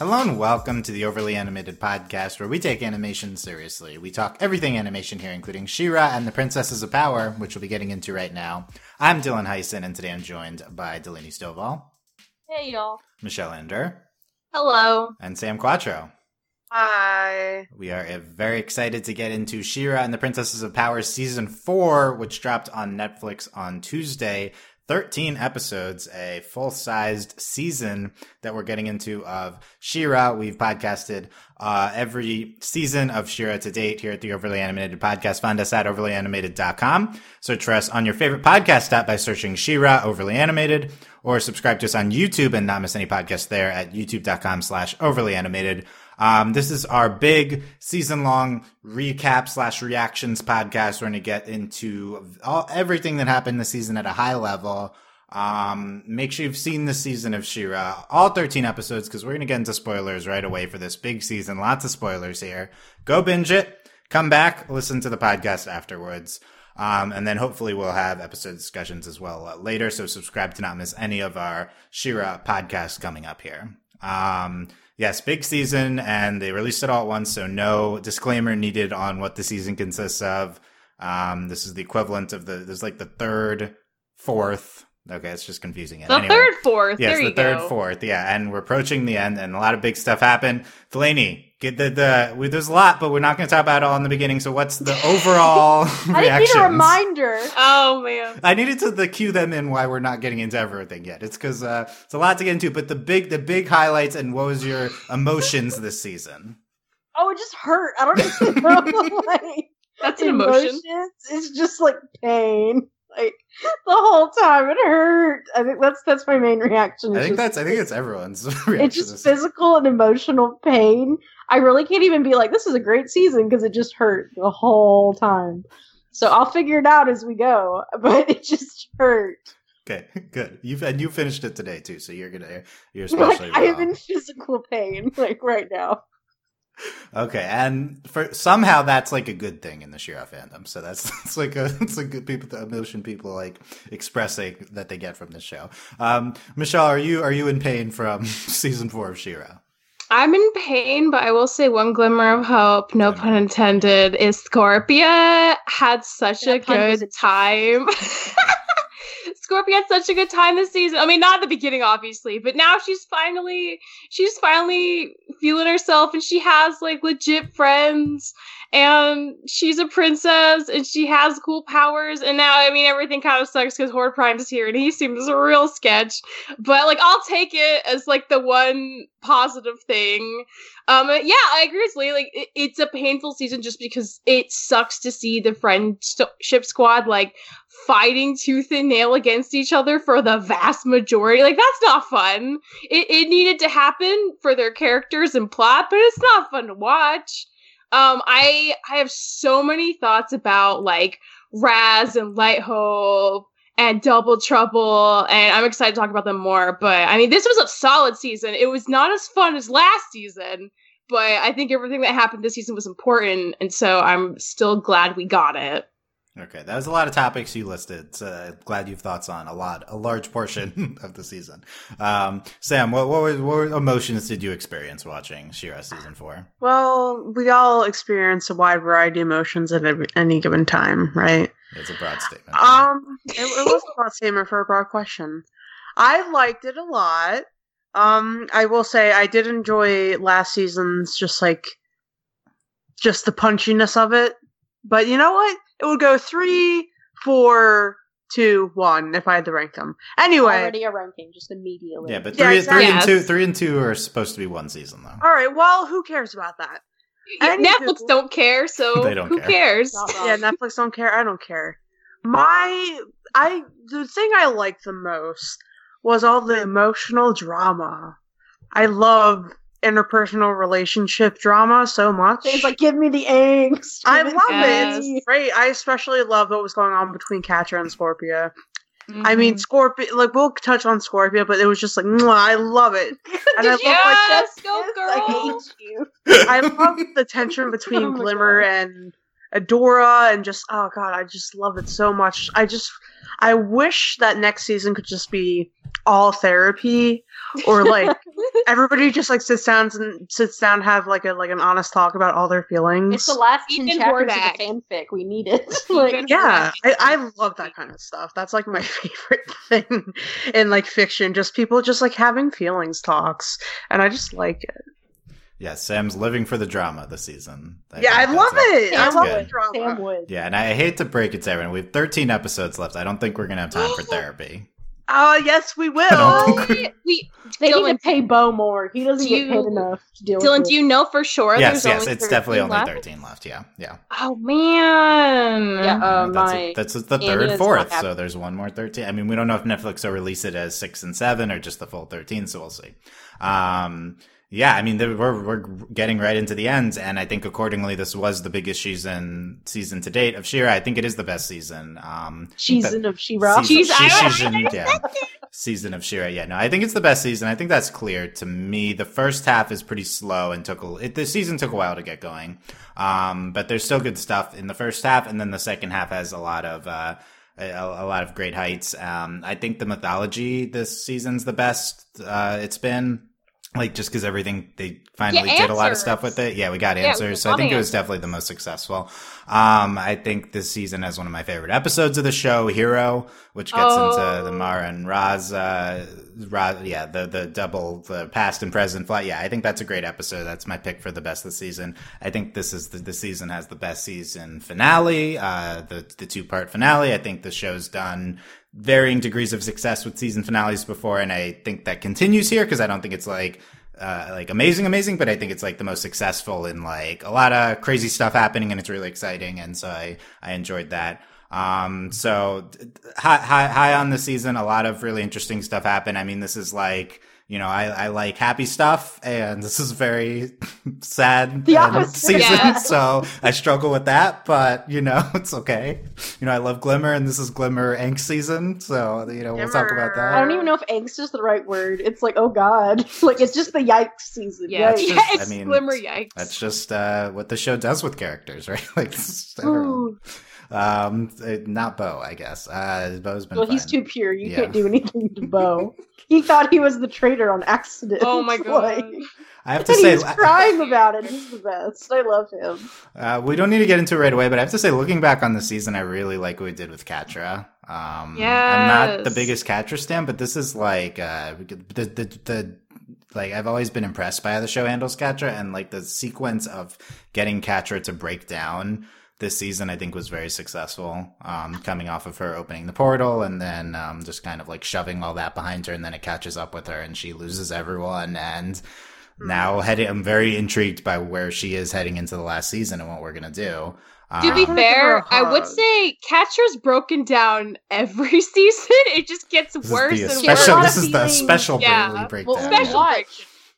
Hello and welcome to the Overly Animated Podcast, where we take animation seriously. We talk everything animation here, including She-Ra and the Princesses of Power, which we'll be getting into right now. I'm Dylan Heisen, and today I'm joined by Delaney Stovall, Hey, y'all. Michelle Ender, Hello. and Sam Quattro. Hi. We are uh, very excited to get into She-Ra and the Princesses of Power season four, which dropped on Netflix on Tuesday. 13 episodes, a full-sized season that we're getting into of She-Ra. We've podcasted uh, every season of She-Ra to date here at the Overly Animated Podcast. Find us at overlyanimated.com. Search for us on your favorite podcast app by searching She-Ra Overly Animated or subscribe to us on YouTube and not miss any podcasts there at youtube.com slash overly animated. Um, this is our big season long recap slash reactions podcast. We're going to get into all, everything that happened this season at a high level. Um, make sure you've seen the season of She-Ra, all 13 episodes, because we're going to get into spoilers right away for this big season. Lots of spoilers here. Go binge it, come back, listen to the podcast afterwards. Um, and then hopefully we'll have episode discussions as well uh, later. So subscribe to not miss any of our She-Ra podcasts coming up here. Um, yes, big season, and they released it all at once, so no disclaimer needed on what the season consists of. Um, this is the equivalent of the there's like the third, fourth. Okay, it's just confusing. It. The third, fourth. Yes, the third, go. fourth. Yeah, and we're approaching the end, and a lot of big stuff happened. Delaney, get the the. We, there's a lot, but we're not going to talk about it all in the beginning. So, what's the overall I reactions? need a reminder. Oh man. I needed to the cue them in why we're not getting into everything yet. It's because uh, it's a lot to get into. But the big the big highlights and what was your emotions this season? Oh, it just hurt. I don't know. like, That's an emotion. emotions. It's just like pain. Like the whole time it hurt. I think that's that's my main reaction. I think just- that's I think it's everyone's reaction. it's just physical and emotional pain. I really can't even be like, this is a great season because it just hurt the whole time. So I'll figure it out as we go, but it just hurt. Okay, good. You've and you finished it today too, so you're gonna you're Like especially I am in physical pain, like right now. Okay, and for somehow that's like a good thing in the She-Ra fandom. So that's it's like a it's like good people, the emotion people like expressing that they get from this show. Um, Michelle, are you are you in pain from season four of She-Ra? I'm in pain, but I will say one glimmer of hope, no pun intended, is Scorpia had such a That pun was good time. Scorpia had such a good time this season. I mean, not at the beginning, obviously, but now she's finally she's finally feeling herself and she has like legit friends and she's a princess and she has cool powers and now I mean everything kind of sucks because Horde Prime is here and he seems a real sketch. But like I'll take it as like the one positive thing. Um yeah, I agree with Lee. Like it, it's a painful season just because it sucks to see the friendship squad like fighting tooth and nail against each other for the vast majority. Like that's not fun. It it needed to happen for their characters and plot, but it's not fun to watch. Um I I have so many thoughts about like Razz and Light Hope and Double Trouble, and I'm excited to talk about them more. But I mean, this was a solid season. It was not as fun as last season, but I think everything that happened this season was important, and so I'm still glad we got it. Okay, that was a lot of topics you listed. So glad you've thoughts on a lot, a large portion of the season. Um, Sam, what what, were, what emotions did you experience watching She-Ra season four? Well, we all experience a wide variety of emotions at every, any given time, right? It's a broad statement. Um, it, it was a broad statement for a broad question. I liked it a lot. Um, I will say I did enjoy last season's just like just the punchiness of it. But you know what? It would go three, four, two, one if I had to rank them. Anyway, Already a ranking, just immediately. yeah, but yeah, three, exactly. three and two, three and two are supposed to be one season though. all right. Well, who cares about that? Anywho. Netflix don't care, so They don't who care. cares? Yeah, Netflix don't care. I don't care. My I the thing I liked the most was all the emotional drama. I love interpersonal relationship drama so much. It's like, give me the angst. I love Yes. it. It's great. I especially love what was going on between Catra and Scorpia. I Mm-hmm. mean, Scorpia. Like we'll touch on Scorpia, but it was just like, mwah, I love it. And I love like yes, go Yes, girl. I hate you. I love the tension between Oh Glimmer God. and Adora, and just oh god, I just love it so much. I just, I wish that next season could just be all therapy, or like everybody just like sits down and sits down have like a like an honest talk about all their feelings. It's the last ten Ethan chapters Hordak. of the fanfic. We need it. like, yeah, I, I love that kind of stuff. That's like my favorite thing in like fiction. Just people just like having feelings talks, and I just like it. Yeah, Sam's living for the drama this season. yeah, I love that's it. I love good. the drama. Sam would. Yeah, and I hate to break it to everyone. We have 13 episodes left. I don't think we're gonna have time for therapy. Oh yes, we don't will. think we, we, They Dylan, need to pay Bow more. He doesn't Do get paid enough to deal Dylan, with do you know for sure? yes, there's yes, only it's definitely only left? 13 left. Yeah, yeah. Oh man. Yeah, uh, that's, my that's the Andy third, fourth. So there's one more 13. I mean, we don't know if Netflix will release it as six and seven or just the full 13. So we'll see. Um, yeah, I mean, we're we're getting right into the end, and I think accordingly, this was the biggest season season to date of She-Ra. I think it is the best season. Um, season of She-Ra. season, Jeez, I- she- season, yeah, season of She-Ra. Yeah, no, I think it's the best season. I think that's clear to me. The first half is pretty slow and took a, it, the season took a while to get going. Um, but there's still good stuff in the first half, and then the second half has a lot of. Uh, a, a lot of great heights. Um, I think the mythology this season's the best uh, it's been. Like just because everything they finally Yeah, did a lot of stuff with it. Yeah, we got Yeah, we answers. so I think it was definitely the most successful. Um, I think this season has one of my favorite episodes of the show, Hero, which gets Oh. into the Mara and Razz, uh, yeah, the, the double, the past and present flight. Yeah, I think that's a great episode. That's my pick for the best of the season. I think this is the, the season has the best season finale, uh, the, the two part finale. I think the show's done varying degrees of success with season finales before, and I think that continues here because I don't think it's like uh, like amazing, amazing, but I think it's like the most successful in like a lot of crazy stuff happening, and it's really exciting, and so I I enjoyed that. Um, so d- d- high, high, high on the season, a lot of really interesting stuff happened. I mean, this is like, you know, I, I like happy stuff and this is very sad The um, opposite. season. Yeah. So I struggle with that, but you know, it's okay. You know, I love Glimmer and this is Glimmer angst season. So, you know, we'll talk about that. I don't even know if angst is the right word. It's like, oh god, like it's just the yikes season. Yeah, Yikes. yeah, just- I it's mean, glimmer yikes. That's just uh, what the show does with characters, right? Like, this is everyone. Ooh. um, uh, not Bow, I guess. Uh, Bow's been. Well, he's too pure. You Yeah. can't do anything to Bow. he thought he was the traitor on accident. oh my god. Like, I have to and say, he's crying about it. He's the best. I love him. uh, we don't need to get into it right away, but I have to say, looking back on the season, I really like what we did with Catra. Um, I'm not the biggest Catra stan, but this is like uh, the, the the like I've always been impressed by how the show handles Catra, and like the sequence of getting Catra to break down this season, I think was very successful. Um, coming off of her opening the portal and then um, just kind of like shoving all that behind her, and then it catches up with her, and she loses everyone, and now heading i'm very intrigued by where she is heading into the last season and what we're gonna do To be Um, fair, I would say Catra's broken down every season. It just gets this worse is the and special worse. this is the special Yeah. Breakdown Well, Special watch. break.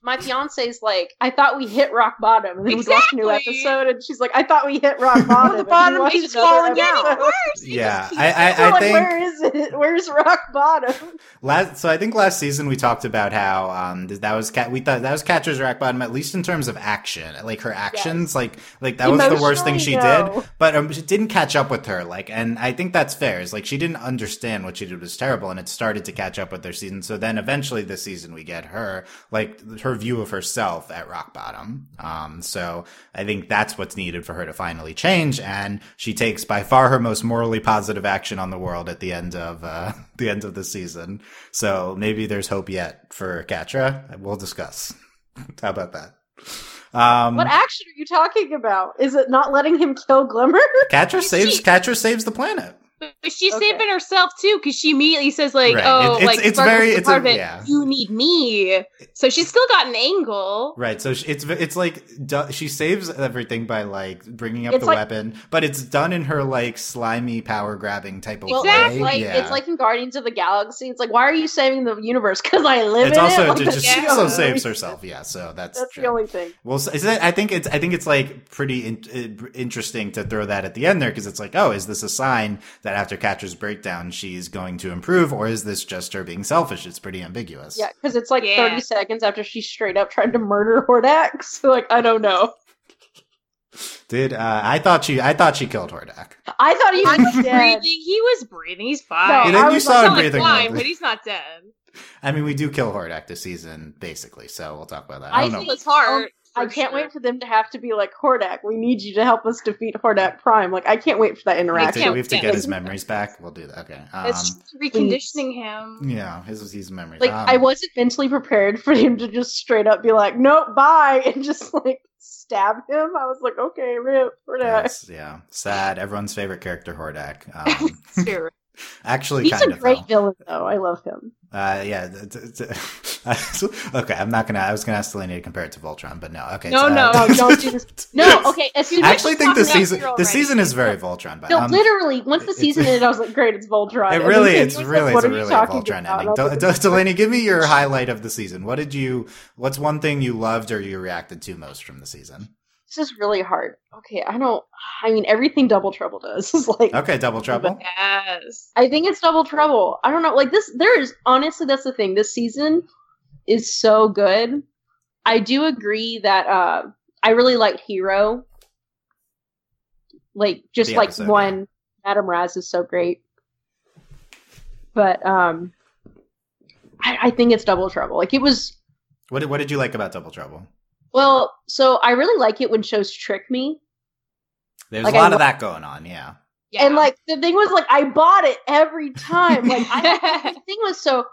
My fiance's like, I thought we hit rock bottom, and then we watched a new episode, and she's like, I thought we hit rock bottom. the bottom and we keeps falling episode. out. Yeah i i, I like, think where is it? Where's rock bottom? last so i think last season we talked about how um that was cat we thought that was Catra's rock bottom at least in terms of action like her actions like like that was the worst thing she no. did but um, it didn't catch up with her like and i think that's fair is like she didn't understand what she did was terrible and it started to catch up with their season so then eventually this season we get her like her view of herself at rock bottom. Um so i think that's what's needed for her to finally change and she takes by far her most morally positive action on the world at the end of uh the end of the season. So maybe there's hope yet for Catra we'll discuss. How about that? Um What action are you talking about? Is it not letting him kill Glimmer? Catra saves Catra saves the planet But she's Okay. saving herself too, because she immediately says like, Right. "Oh, it's- like it's very- it's a- part of it. yeah. You need me." So she's still got an angle. Right, so sh- it's it's like do- she saves everything by like bringing up It's the like- weapon, but it's done in her like slimy power grabbing type of Exactly. way. it's like yeah. it's like in Guardians of the Galaxy. It's like, why are you saving the universe? Because I live it's in also it. Like, just the she also saves herself. Yeah, so that's That's true. the only thing. Well, is that, I think it's I think it's like pretty in, uh, interesting to throw that at the end there because it's like, oh, is this a sign that after Catra's breakdown she's going to improve, or is this just her being selfish? It's pretty ambiguous. Yeah, because it's like Yeah. 30 seconds after she straight up tried to murder Hordak. So, like, I don't know. Did uh, I thought she I thought she killed Hordak? I thought he was dead. breathing. He was breathing. He's fine. No, And then I you saw like, him He's not breathing. fine, but he's not dead. I mean, we do kill Hordak this season, basically. So we'll talk about that. I I don't know. think- It's hard. I can't sure. wait for them to have to be like Hordak. We need you to help us defeat Hordak Prime. Like I can't wait for that We have interaction. we have to get his memories back. We'll do that. Okay. Um, It's just reconditioning him. yeah, his his memories. Like Um, I wasn't mentally prepared for him to just straight up be like, "Nope, bye," and just like stab him. I was like, "Okay, rip Hordak." yes, yeah, sad. Everyone's favorite character, Hordak. Um, Sure. Actually, He's kind a of. great though. villain, though. I love him. Uh, yeah. okay, I'm not gonna. I was gonna ask Delaney to compare it to Voltron, but no. Okay. No, so, no, no, don't do this. No, okay. As soon as I actually think the season the season is very Voltron, but No, um, literally, once the season ended, I was like, "Great, it's Voltron." It really, it's really, like, it's a really Voltron about?" ending. And I was Del- Del- Delaney, give me your highlight of the season. What did you? What's one thing you loved or you reacted to most from the season? This is really hard. Okay, I don't. I mean, everything Double Trouble does is like. Okay, Double Trouble. Yes. I think it's Double Trouble. I don't know. Like this, there is honestly that's the thing. This season is so good. I do agree that uh I really liked Hero. Like just The like episode, one, Madame Razz is so great. But um, I, I think it's Double Trouble. Like it was What did, what did you like about Double Trouble? Well. So I really like it when shows trick me. There's Like, a I lot lo- of that going on. Yeah. Yeah. And like the thing was like I bought it every time. Like I, the thing was so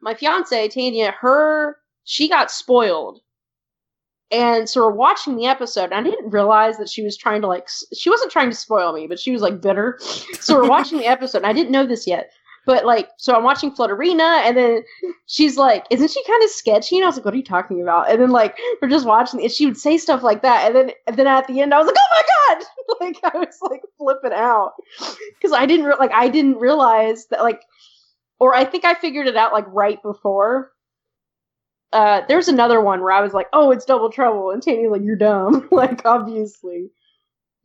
my fiance Tanya, her she got spoiled, and so we're watching the episode. And I didn't realize that she was trying to like she wasn't trying to spoil me, but she was like bitter. So we're watching the episode. and I didn't know this yet. But like, so I'm watching Flutterina, and then she's like, "Isn't she kind of sketchy?" And I was like, "What are you talking about?" And then like, we're just watching, and she would say stuff like that, and then and then at the end, I was like, "Oh my god!" Like I was like flipping out because I didn't re- like I didn't realize that like, or I think I figured it out like right before. Uh, there's another one where I was like, "Oh, it's Double Trouble," and Tanya's like, "You're dumb," like obviously.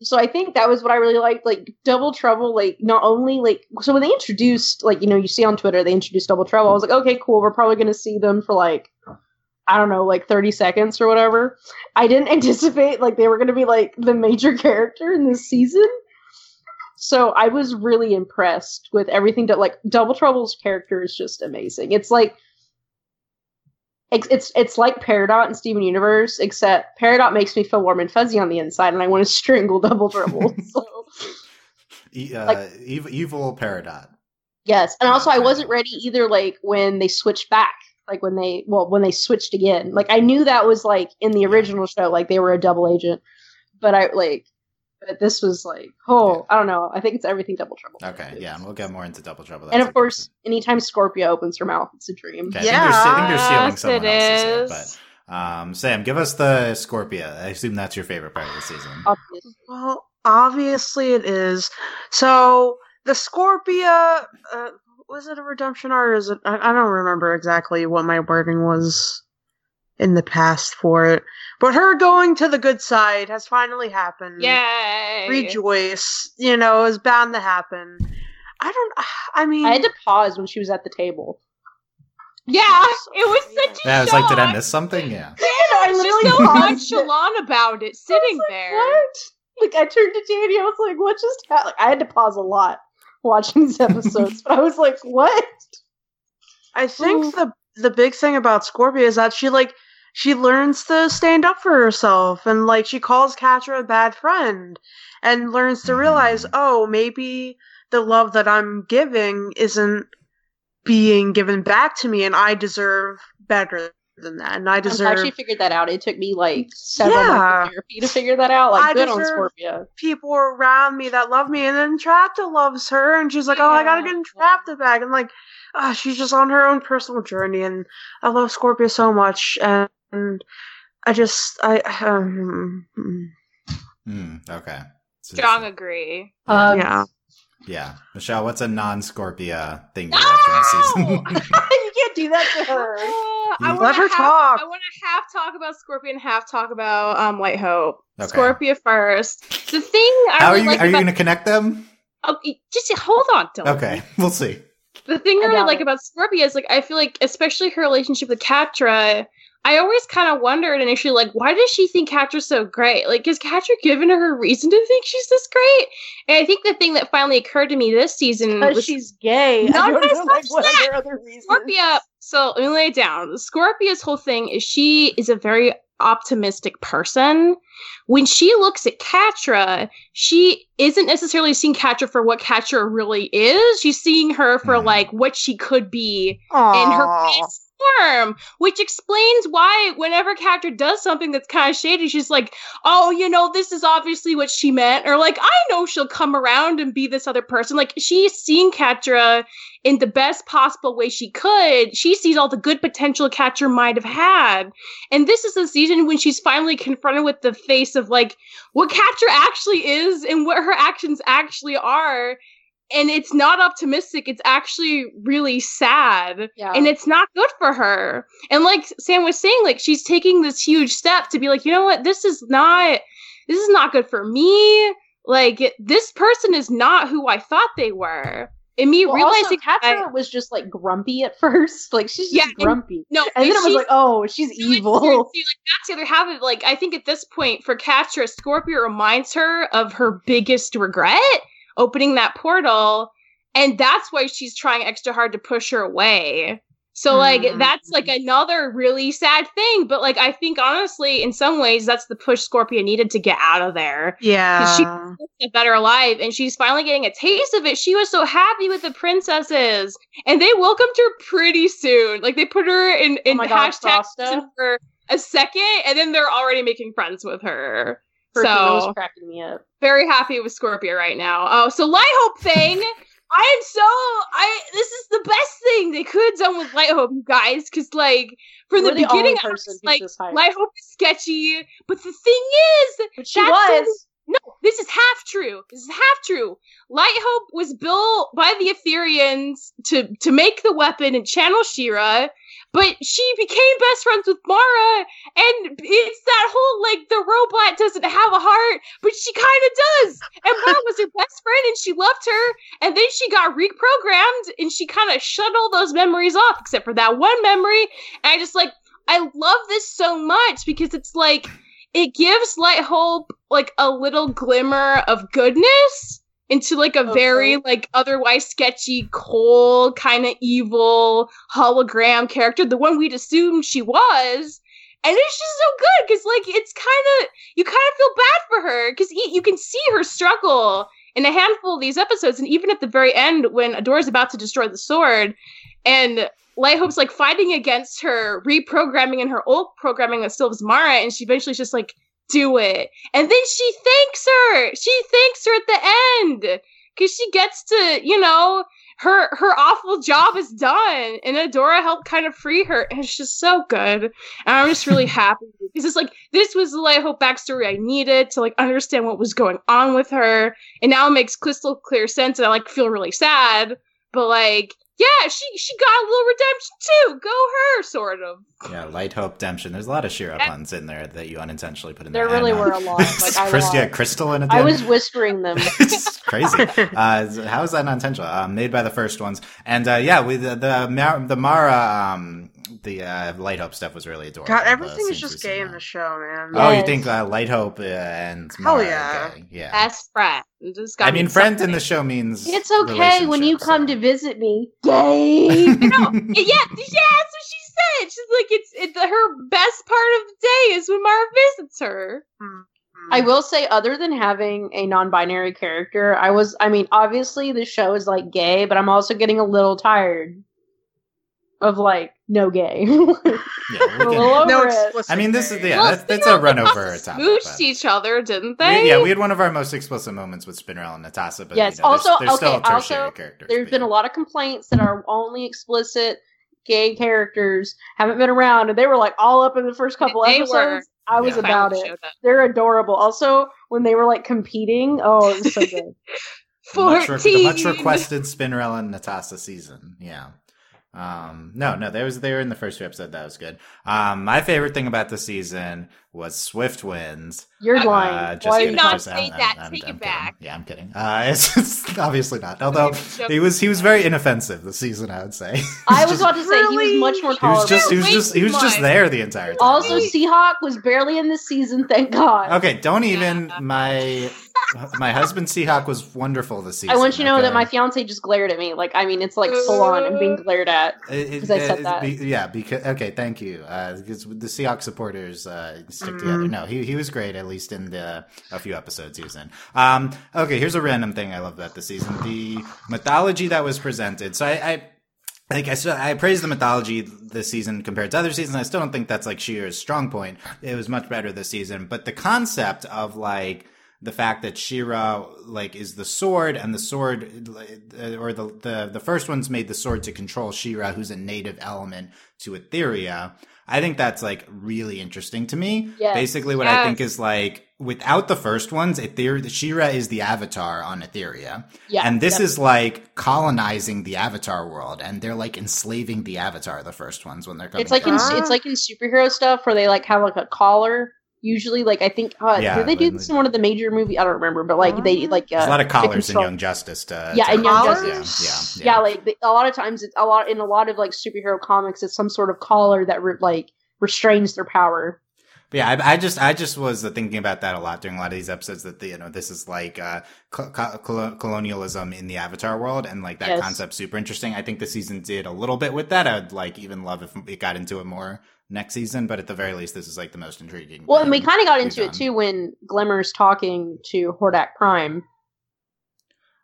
So I think that was what I really liked, like Double Trouble. Like not only like so when they introduced like you know you see on Twitter they introduced Double Trouble, I was like, okay, cool. We're probably gonna see them for like I don't know, like thirty seconds or whatever. I didn't anticipate like they were gonna be like the major character in this season. So I was really impressed with everything that like Double Trouble's character is just amazing. It's like it's it's, it's like Peridot and Steven Universe, except Peridot makes me feel warm and fuzzy on the inside, and I want to strangle Double Trouble. so uh, Like- evil, evil Peridot. yes, and also I wasn't ready either. Like when they switched back, like when they well when they switched again. Like I knew that was like in the original show, like they were a double agent, but I like. But this was like, oh, I don't know. I think it's everything Double Trouble. Okay, yeah, and we'll get more into Double Trouble. and of a- course, anytime Scorpia opens her mouth, it's a dream. Okay, I think you're, I think you're stealing Yes, someone it else's here, is. but um, Sam, give us the Scorpia. I assume that's your favorite part of the season. Obviously. Well, obviously it is. So the Scorpia uh, was it a redemption arc? Or is it? I, I don't remember exactly what my wording was in the past for it. But her going to the good side has finally happened. Yay. Rejoice, you know, is bound to happen. I don't. I mean, I had to pause when she was at the table. Yeah, it was such a Yeah, I was like, did I miss something? Yeah. I She's literally so paused it. nonchalant about it, sitting there. What? Like I turned to Danny, I was like, "What just happened?" Like, I had to pause a lot watching these episodes, but I was like, "What?" I think Ooh. the the big thing about Scorpia is that she like she learns to stand up for herself and like she calls Katra a bad friend and learns to realize, Mhm. oh, maybe the love that I'm giving isn't being given back to me and I deserve better than that. And I I deserve actually figured that out. It took me like several Yeah. months of therapy to figure that out. Like, I good on deserve- Scorpia. people around me that love me and then Trapta loves her and she's like, Oh, I gotta Yeah. get Trapta back and like ah, she's just on her own personal journey and I love Scorpia so much and, I just I um, Hmm, okay. So- Strong agree. Um, yeah. Yeah, Michelle, what's a non-Scorpia thing you left from the season? you can't do that to her. Uh, I wanna Let her half- talk. I want to half talk about Scorpia, half talk about um Light Hope. Okay. Scorpia first. The thing I How are you? like Are you going to connect them? oh, just hold on, Dylan. Okay, we'll see. The thing I, I like it. about Scorpia is like I feel like especially her relationship with Catra. I always kind of wondered initially, like, why does she think Catra's so great? Like, has Catra given her a reason to think she's this great? And I think the thing that finally occurred to me this season was she's gay. No, I don't know, like, what that. are there other reasons? Scorpia. So let me lay it down. Scorpia's whole thing is she is a very optimistic person. When she looks at Catra, she isn't necessarily seeing Catra for what Catra really is. She's seeing her for Mhm. like what she could be in her Aw. best form, which explains why whenever Catra does something that's kind of shady, she's like, "Oh, you know, this is obviously what she meant," or like, "I know she'll come around and be this other person." Like she's seen Catra in the best possible way she could. She sees all the good potential Catra might have had, and this is the season when she's finally confronted with the face of like what Catra actually is and what her actions actually are. And it's not optimistic. It's actually really sad Yeah. and it's not good for her. And like Sam was saying, like she's taking this huge step to be like, you know what, this is not this is not good for me. Like this person is not who I thought they were. And me well, realizing also, I- was just like grumpy at first. Like she's just Yeah, and- grumpy. no, And then it was like, oh, she's evil. See, like that's the other half of. Like I think at this point for Catra, Scorpia reminds her of her biggest regret opening that portal, and that's why she's trying extra hard to push her away. So like Mm. that's like another really sad thing. But like I think honestly, in some ways, that's the push Scorpia needed to get out of there. Yeah. she- a better life and she's finally getting a taste of it. She was so happy with the princesses and they welcomed her pretty soon. Like they put her in, in Oh God, hashtag for a second and then they're already making friends with her. Was so cracking me up. very happy with Scorpia right now. Oh, so Light Hope thing. I am so I this is the best thing they could have done with Light Hope, you guys, because like from the the beginning I was like. Light Hope is sketchy, but the thing is But she was. no, this is half true. This is half true. Light Hope was built by the Etherians to to make the weapon and channel She-Ra, but she became best friends with Mara, and it's that whole like the robot doesn't have a heart, but she kind of does. And Mara was her best friend, and she loved her, and then she got reprogrammed, and she kind of shut all those memories off, except for that one memory. And I just like I love this so much because it's like it gives Light Hope like a little glimmer of goodness into like a very like otherwise sketchy, cold, kind of evil hologram character, the one we'd assumed she was. And it's just so good because like it's kind of you kind of feel bad for her because you can see her struggle in a handful of these episodes, and even at the very end when Adora's about to destroy the sword, and Light Hope's like fighting against her reprogramming and her old programming that still was Mara, and she eventually just like do it, and then she thanks her. She thanks her at the end because she gets to you know her her awful job is done, and Adora helped kind of free her, and it's just so good. And I'm just really happy because it's like this was the Light Hope backstory I needed to like understand what was going on with her, and now it makes crystal clear sense, and I like feel really sad, but like. Yeah, she she got a little redemption too. Go her, sort of. Yeah, Light Hope Redemption. There's a lot of She-Ra puns in there that you unintentionally put in There there. really and, were a lot. Like I, Chris- yeah. Crystal in it. I was whispering them. it's crazy. Uh, how is that not intentional? Uh, made by the first ones, and uh, yeah, with the the, the Mara, um, the uh, Light Hope stuff was really adorable. God, everything is just gay seen in the show, man. Oh, you think uh, Light Hope uh, and Hell Mara are yeah. gay? Yeah. Best friend. Just I mean, me friend in the show means It's okay when you come so. to visit me. Gay. no, yeah, yeah, that's what she said. She's like, it's it, her best part of the day is when Mara visits her. Mm. I will say, other than having a non-binary character, I was. I mean, obviously the show is like gay, but I'm also getting a little tired of like no gay. Yeah, we a can- little over no explicit. I mean, this is gay. yeah, Well, that's, that's a run over They topic. smooched each other, didn't We- they? yeah, we had one of our most explicit moments with Spinnerella and Netossa, but Yes, you know, also- there's still okay, tertiary also, characters. There's but been yeah. a lot of complaints that our only explicit gay characters haven't been around, and they were like all up in the first couple They were. episodes. I was Yeah. about Finally it. They're adorable. Also, when they were like competing, oh, it was so good. The much, re- the much requested Spinnerella and Netossa season. Yeah. Um, no, no, there was they were in the first two episodes. That was good. Um, my favorite thing about the season was Swift wins. You're Uh, lying. Uh, Why just are Do you kidding, not just- say I'm- that. I'm- Take I'm it kidding. back. Yeah, I'm kidding. Uh, it's, it's obviously not. Although he was he was very inoffensive this season. I would say. I was just- about to say he was much more He was just he was just he was just there the entire time. also, Seahawk was barely in the season. Thank God. Okay, don't even Yeah. my my husband Seahawk was wonderful this season. I want you to know that my fiance just glared at me. Like, I mean, it's like full on and being glared at. It- it- 'Cause I said it- that. be- yeah, because okay, thank you. Uh, because the Seahawks supporters uh, stick Mhm. together. No, he he was great at least in the a few episodes he was in. Um, okay, here's a random thing I love about this season: the mythology that was presented. So I. I like I still, I praise the mythology this season compared to other seasons. I still don't think that's like She-Ra's strong point. It was much better this season, but the concept of like the fact that She-Ra like is the sword and the sword uh, or the the the first one's made the sword to control She-Ra who's a native element to Etheria. I think that's like really interesting to me. Yes. Basically what I think is like without the first ones, Etheria She-Ra is the avatar on Etheria. Yeah. and this is like colonizing the avatar world and they're like enslaving the avatar the first ones when they're coming It's like in it's like in superhero stuff where they like have like a collar. Usually, like I think, uh, Yeah, did they do this in one of the major movie? I don't remember, but like they like uh, a lot of collars in Young Justice to Yeah, to- in Young Justice. Yeah, yeah, yeah, like the, a lot of times it's a lot in a lot of like superhero comics it's some sort of collar that re- like restrains their power But yeah, I, I just I just was thinking about that a lot during a lot of these episodes. That the, you know this is like uh, co- co- colonialism in the Avatar world, and like that Yes. concept's super interesting. I think the season did a little bit with that. I'd like even love if it got into it more next season, but at the very least, this is like the most intriguing. well and we kind of got into it too when glimmer's talking to hordak prime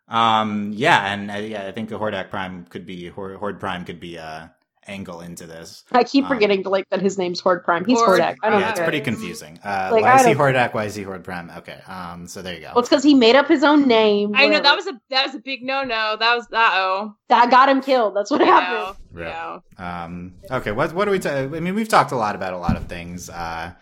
Um, yeah, and uh, yeah, I think Hordak Prime could be Horde, Horde Prime could be a angle into this. i keep Um, forgetting to like that his name's horde prime he's Horde hordak i don't yeah, it's pretty confusing. Uh, Like, why is he don't- Hordak? Why is he Horde Prime? Okay, um, so there you go. well it's because he made up his own name I know that was a that was a big no no. That was that oh. that got him killed that's what happened Yeah. Yeah. Um, okay, what what do we? ta- I mean, we've talked a lot about a lot of things. Uh,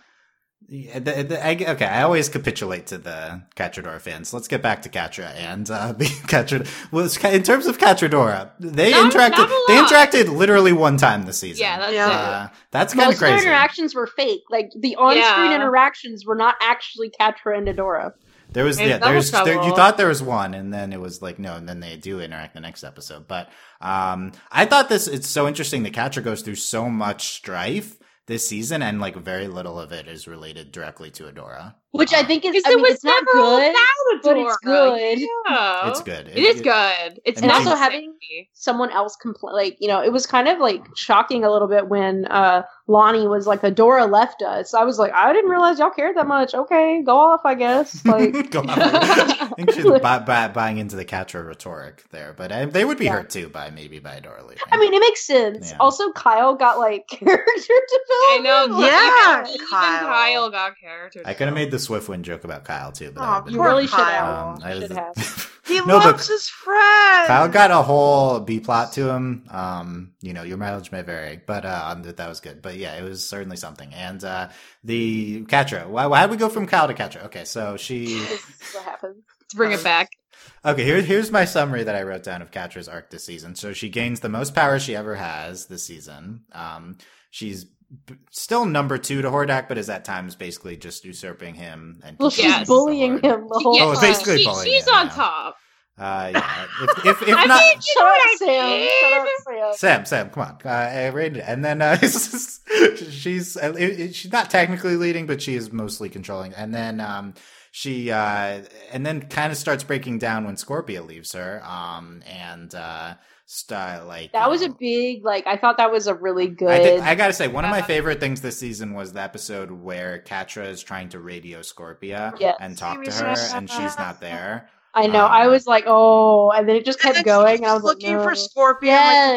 yeah, the, the, I, okay, I always capitulate to the Catradora fans. Let's get back to Catra and uh, the Catra. Well, in terms of Catradora, they Not- interacted. not They interacted literally one time this season. Yeah, that's Yeah. it. uh, that's kind of most of their interactions were fake like the on-screen Yeah. interactions were not actually Catra and Adora. There was yeah, there's there, you thought there was one, and then it was like no, and then they do interact the next episode. But um, I thought this it's so interesting. The Catra goes through so much strife this season, and like very little of it is related directly to Adora. Which I think is I it mean, was it's not never all good about but it's good. Yeah. It's good. It is good. It's And not also so having- someone else compl- like you know it was kind of like shocking a little bit when uh lonnie was like adora left us i was like i didn't realize y'all cared that much okay go off i guess like Go on. I think she's buy, buy, buying into the Catra rhetoric there, but uh, they would be Yeah. hurt too by maybe by Adora leaving. i mean it makes sense Yeah. also kyle got like character development. I know. development Yeah, even, even Kyle. Kyle got character. I could have made the Swiftwind joke about Kyle too, but Aw, you really should Kyle. have Um, I should was- have He No, loves his friend. Kyle got a whole B plot to him. Um, you know, your mileage may vary, but uh, um, that was good. But yeah, it was certainly something. And uh, the Catra. Why, why did we go from Kyle to Catra? Okay, so she. this is what happened Let's bring it back. Okay, here, here's my summary that I wrote down of Catra's arc this season. So she gains the most power she ever has this season. Um, she's b- still number two to Hordak, but is at times basically just usurping him. And well she's Yes. bullying him the whole Yeah, Oh, time basically she- bullying she's him, on yeah. top. Uh, yeah. If, if, if I not, mean, you shut up sam shut up sam Sam, Sam, come on. Uh, I rated it. And then uh, she's uh, it- it- she's not technically leading, but she is mostly controlling. And then um, she uh, and then kind of starts breaking down when Scorpia leaves her. Um, and uh, st- like that was a big like i thought that was a really good I, think, I gotta say, one of my favorite things this season was the episode where Catra is trying to radio Scorpia Yes. and talk to her, and she's not there. I know. Um, I was like, oh, and then it just kept going. she's And I was like, looking no. for Scorpia.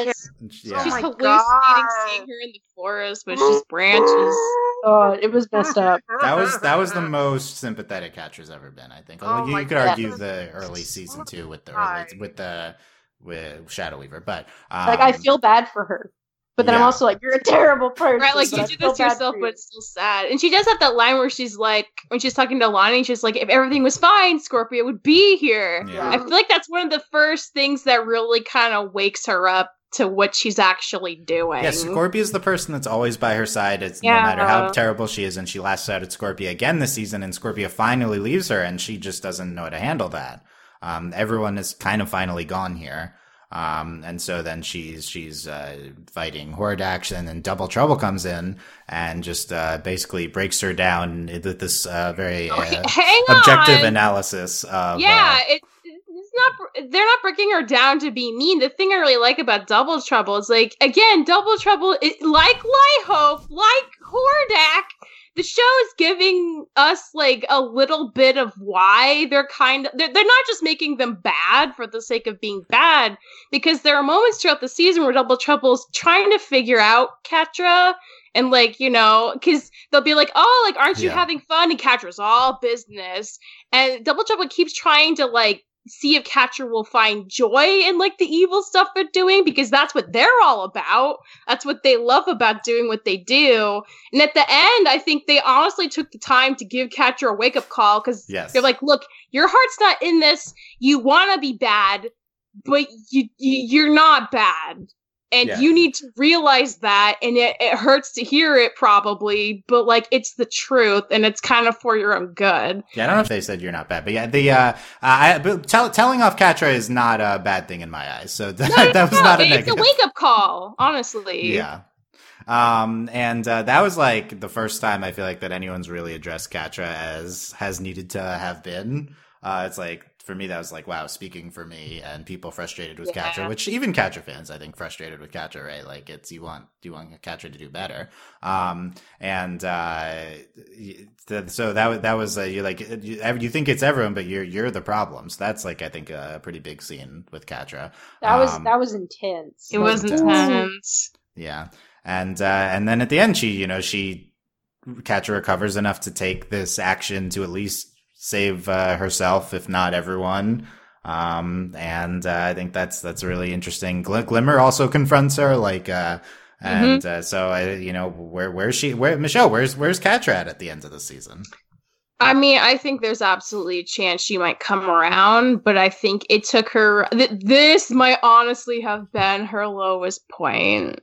Yes. And she- Oh She's my hallucinating God. seeing her in the forest, but it's just branches. Oh, it was messed up. That was that was the most sympathetic Catra's ever been, I think. Oh you, could God. argue the early season two with the early, with the with Shadow Weaver, but um, Like, I feel bad for her. But then I'm also like, you're a terrible person. Right, like you I did this bad yourself, for but it's still sad. And she does have that line where she's like, when she's talking to Lonnie, she's like, if everything was fine, Scorpia would be here. Yeah. I feel like that's one of the first things that really kind of wakes her up to what she's actually doing. Yeah, Scorpia is the person that's always by her side. It's Yeah. no matter how terrible she is, and she lashes out at Scorpia again this season, and Scorpia finally leaves her, and she just doesn't know how to handle that. Um, everyone is kind of finally gone here. Um, and so then she's she's uh, fighting Hordak, and then Double Trouble comes in and just uh, basically breaks her down with this uh, very Oh, uh, objective analysis of yeah, uh, it, it's not. They're not breaking her down to be mean. The thing I really like about Double Trouble is like again, Double Trouble, it, like Hope, like Hordak. The show is giving us like a little bit of why they're kind of they're, they're not just making them bad for the sake of being bad because there are moments throughout the season where Double Trouble's trying to figure out Catra and like you know because they'll be like oh like aren't you Yeah. having fun and Catra's all business and Double Trouble keeps trying to like see if Catra will find joy in like the evil stuff they're doing because that's what they're all about. That's what they love about doing what they do. And at the end, I think they honestly took the time to give Catra a wake up call because yes, they're like, look, your heart's not in this. You want to be bad, but you, you you're not bad. And Yeah. you need to realize that, and it, it hurts to hear it probably, but like it's the truth, and it's kind of for your own good. Yeah, I don't know if they said you're not bad, but yeah, the uh, I, but tell, telling off Catra is not a bad thing in my eyes. So that, that was No, not a it's negative. a wake up call, honestly. Yeah. Um, and uh, that was like the first time I feel like that anyone's really addressed Catra as has needed to have been. Uh, it's like for me that was like wow, speaking for me and people frustrated with Yeah. Catra, which even Catra fans I think frustrated with Catra, right? Like it's you want you want Catra to do better. Um, and uh, y- th- so that was that was uh, you like you, you think it's everyone, but you're you're the problems. That's like I think a pretty big scene with Catra. That was Um, that was intense. It was Intense. intense. Yeah. And uh and then at the end she, you know, she Catra recovers enough to take this action to at least save uh, herself, if not everyone. Um and uh, I think that's that's really interesting. Gl- Glimmer also confronts her like uh and uh, so I, you know where where's she where Michelle where's where's Catra at at the end of the season I mean, I think there's absolutely a chance she might come around, but I think it took her. Th- this might honestly have been her lowest point.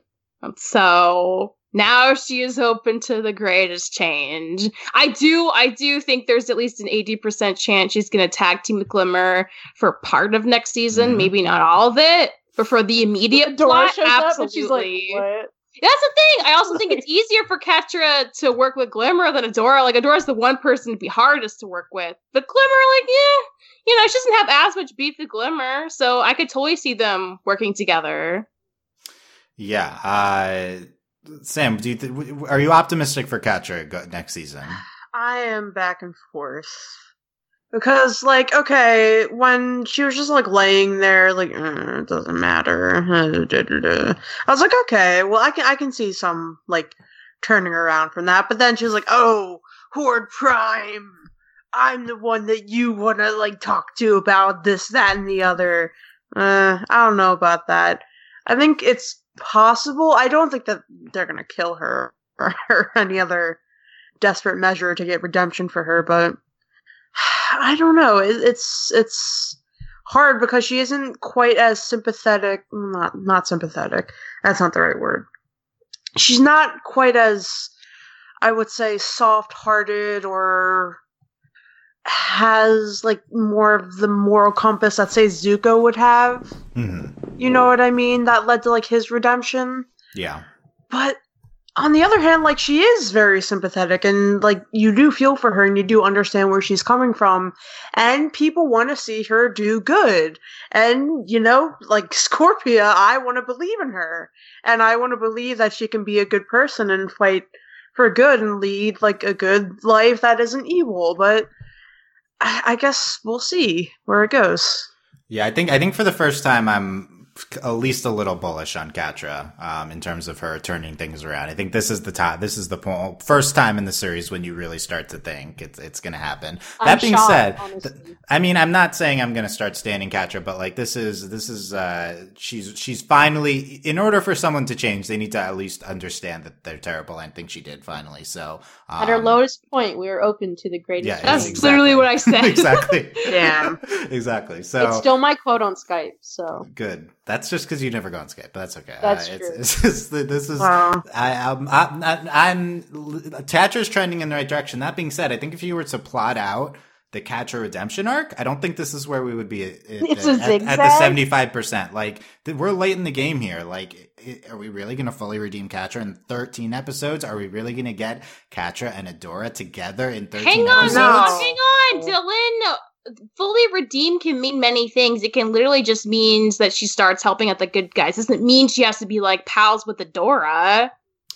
So now she is open to the greatest change. I do, I do think there's at least an 80% chance she's going to tag team with Glimmer for part of next season. Mhm. Maybe not all of it, but for the immediate Dora plot, absolutely. up she's like, "What?" That's the thing. I also think it's easier for Catra to work with Glimmer than Adora. Like Adora's the one person to be hardest to work with. But Glimmer, like, yeah, you know, she doesn't have as much beef with Glimmer, so I could totally see them working together. yeah uh Sam do you th- are you optimistic for Catra go- next season I am back and forth. Because, like, okay, when she was just, like, laying there, like, "Uh, it doesn't matter. I was like, okay, well, I can, I can see some, like, turning around from that. But then she was like, oh, Horde Prime, I'm the one that you want to, like, talk to about this, that, and the other. Uh, I don't know about that. I think it's possible. I don't think that they're gonna kill her or, or any other desperate measure to get redemption for her, but I don't know. It, it's it's hard because she isn't quite as sympathetic. Not not sympathetic. That's not the right word. She's not quite as I would say soft-hearted or has like more of the moral compass that say Zuko would have. hmm You know what I mean? That led to like his redemption. yeah But on the other hand, like she is very sympathetic and like you do feel for her and you do understand where she's coming from and people want to see her do good. And you know, like Scorpia, I want to believe in her and I want to believe that she can be a good person and fight for good and lead like a good life that isn't evil, but I, guess we'll see where it goes. Yeah, I think I think for the first time I'm at least a little bullish on Catra um, in terms of her turning things around. I think this is the time. This is the first time in the series when you really start to think it's it's going to happen. I'm that being shocked, said, th- I mean, I'm not saying I'm going to start standing Catra, but like this is this is uh, she's she's finally. In order for someone to change, they need to at least understand that they're terrible. I think she did finally. So um, At her lowest point, we were open to the greatest. Yeah, That's exactly. literally what I said. exactly. Damn. exactly. So It's still my quote on Skype. So Good. That's just because you never go on Skype, but that's okay. That's uh, true. It's, it's, it's, this is Wow. I, I'm, I'm, I'm Catra's trending in the right direction. That being said, I think if you were to plot out the Catra redemption arc, I don't think this is where we would be at, It's a at, at the seventy five percent. Like th- we're late in the game here. Like, i- are we really going to fully redeem Catra in thirteen episodes? Are we really going to get Catra and Adora together in thirteen Hang on, episodes? No. hang on, Dylan. Fully redeemed can mean many things. It can literally just means that she starts helping out the good guys. Doesn't mean she has to be like pals with Adora.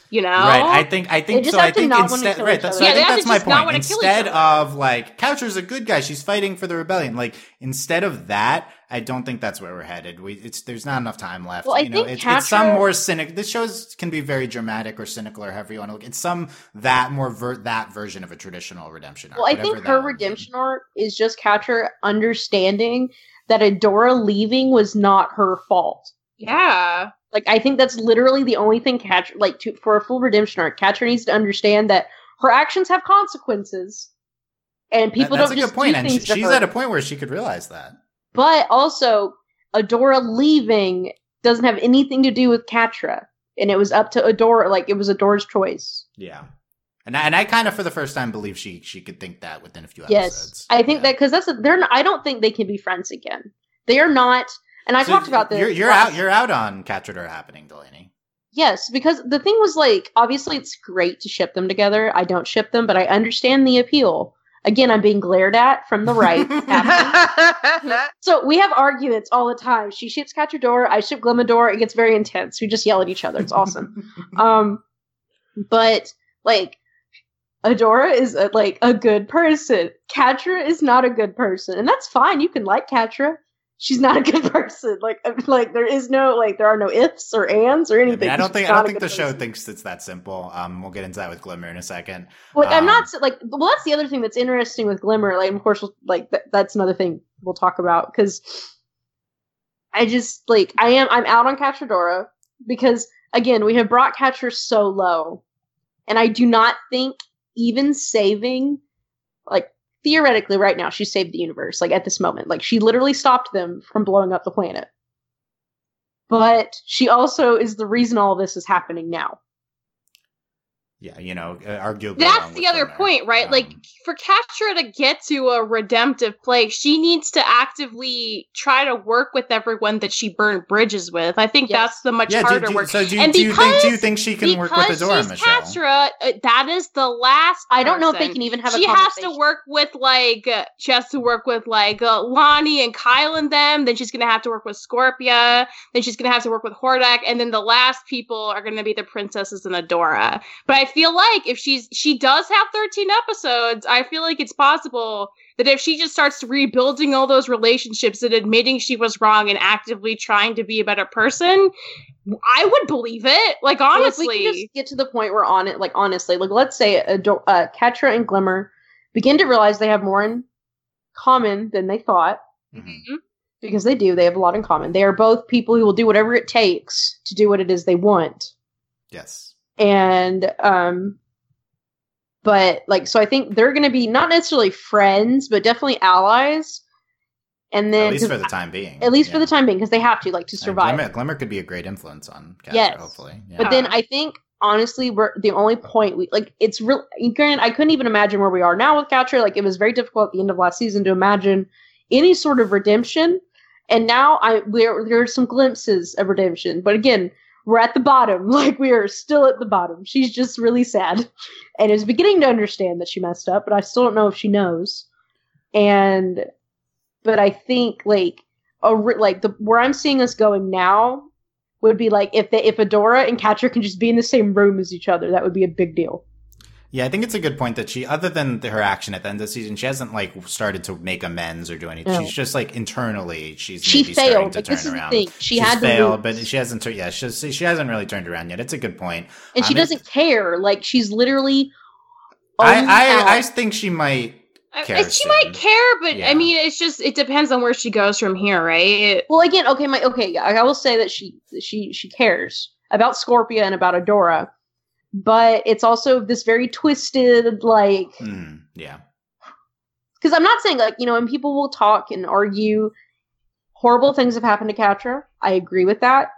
You know, Right, I think I think so. I think instead, right? each That's other. I Yeah, think that's my point. wanna kill each Instead of like Catra's a good guy, she's fighting for the rebellion. Like instead of that, I don't think that's where we're headed. We it's there's not enough time left. Well, I you know, think it's, it's some more cynic. This shows can be very dramatic or cynical or however you want to look. It's some that more ver- that version of a traditional redemption. Arc, Well, I think her redemption arc is just Catra understanding that Adora leaving was not her fault. yeah. Like I think that's literally the only thing Catra like to for a full redemption arc. Catra needs to understand that her actions have consequences, and people that's don't a good point, and she, she's her. at a point where she could realize that. But also, Adora leaving doesn't have anything to do with Catra, and it was up to Adora. Like it was Adora's choice. Yeah. And I, and I kind of, for the first time, believe she she could think that within a few episodes. Yes. I think Yeah. that because that's a, they're. Not, I don't think they can be friends again. They are not. And I So talked about this. You're, you're out. You're out on Catrador happening, Delaney. Yes, because the thing was like, obviously, it's great to ship them together. I don't ship them, but I understand the appeal. Again, I'm being glared at from the right. so we have arguments all the time. She ships Catrador, I ship Glimmador. It gets very intense. We just yell at each other. It's awesome. um, but like, Adora is a, like a good person. Catra is not a good person, and that's fine. You can like Catra. She's not a good person. Like, like there is no like there are no ifs or ands or I, anything. mean, I don't think I don't think the show thinks it's that simple. Um, we'll get into that with Glimmer in a second. Well, I'm Um, not like. Well, that's the other thing that's interesting with Glimmer. Like, of course, we'll, like th- that's another thing we'll talk about because I just like I am. I'm out on Catradora because again, we have brought Catra so low, and I do not think even saving, like theoretically, right now, she saved the universe. Like at this moment, like she literally stopped them from blowing up the planet. But she also is the reason all this is happening now. Yeah, you know, uh, arguably. That's the other Glimmer. point, right? like Um, for Catra to get to a redemptive place, she needs to actively try to work with everyone that she burned bridges with. I think Yes. that's the much yeah. Harder do, work. so do, you- And do you think do you think she can work with Adora, she's Michelle? Catra, uh, that is the last. I don't know if they can even have a she has to work with like uh, she has to work with like uh, Lonnie and Kyle and them. Then she's gonna have to work with Scorpia. Then she's gonna have to work with Hordak, and then the last people are gonna be the princesses and Adora. But I feel like if she's she does have thirteen episodes, I feel like it's possible that if she just starts rebuilding all those relationships and admitting she was wrong and actively trying to be a better person, I would believe it. Like Well, if honestly, we can just get to the point where on it, like honestly, like let's say Ado- uh, Catra and Glimmer begin to realize they have more in common than they thought, Mhm. because they do. They have a lot in common. They are both people who will do whatever it takes to do what it is they want, Yes. And um, but like so, I think they're going to be not necessarily friends, but definitely allies. And then At least for the time being. at least for the time being, because they have to like to And survive. Glimmer, Glimmer could be a great influence on Catra, Yes. hopefully. Yeah. But then I think honestly, we're the only point we like. It's real. Granted, I couldn't even imagine where we are now with Catra. Like it was very difficult at the end of last season to imagine any sort of redemption. And now I there there are some glimpses of redemption. But again, we're at the bottom. Like we are still at the bottom. She's just really sad, and is beginning to understand that she messed up. But I still don't know if she knows. And but I think like a re- like the where I'm seeing us going now would be like if they if Adora and Catra can just be in the same room as each other, that would be a big deal. Yeah, I think it's a good point that she, other than her action at the end of the season, she hasn't like started to make amends or do anything. No. She's just like internally, she's She maybe starting failed. to Like turn this is the around. thing. She She's had failed, lose. but she hasn't. Tur- yeah, she's, she hasn't really turned around yet. It's a good and she Um, it- doesn't care. Like she's literally. I, I. I think she might. I- care she soon. might care, but Yeah. I mean, it's just it depends on where she goes from here, right? well, again, okay, my okay. I, I will say that she she she cares about Scorpia and about Adora, but it's also this very twisted like Mm, yeah. because I'm not saying like you know, and people will talk and argue. Horrible things have happened to Catra. I agree with that,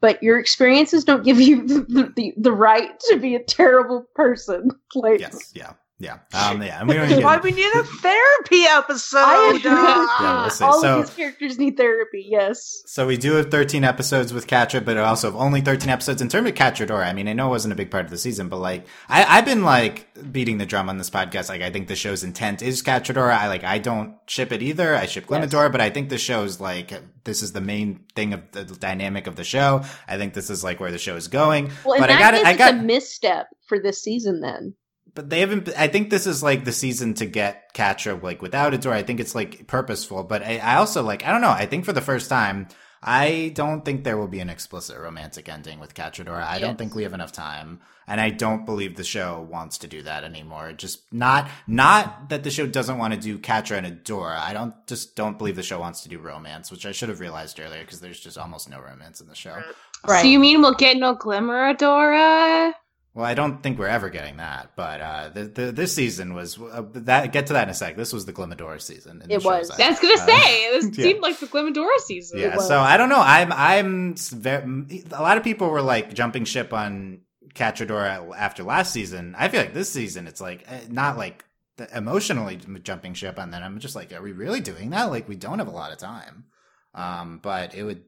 but your experiences don't give you the, the, the right to be a terrible person. Like, Yes. Yeah. Yeah, um, yeah, and we don't why get, we need a therapy episode. I Yeah, we'll see. All So- of these characters need therapy. Yes. So we do have 13 episodes with Catra, but also have only 13 episodes in terms of Catradora. I mean, I know it wasn't a big part of the season, but like, I, I've been like beating the drum on this podcast. Like, I think the show's intent is Catradora. I like, I don't ship it either. I ship Glimmadora, but I think the show's like, this is the main thing of the dynamic of the show. I think this is like where the show is going. Well, in but that I got, case, I got, a misstep for this season. Then but they haven't. I think this is like the season to get Catra like without Adora. I think it's like purposeful, but I, I also like. I don't know. I think for the first time, I don't think there will be an explicit romantic ending with Catradora. I don't think we have enough time, and I don't believe the show wants to do that anymore. Just not not that the show doesn't want to do Catra and Adora. I don't just don't believe the show wants to do romance, which I should have realized earlier because there's just almost no romance in the show. Right. So you mean we'll get no Glimmer Adora? Well, I don't think we're ever getting that, but uh, the, the, this season was uh, that. Get to that in a sec. This was the Glimmadora season. in It was. I was gonna Uh, say this yeah. seemed like the Glimmadora season. Yeah, so I don't know. I'm I'm s- ve- a lot of people were like jumping ship on Catradora after last season. I feel like this season it's like eh, not like the emotionally jumping ship on that. I'm just like, are we really doing that? Like we don't have a lot of time. Um, but it would.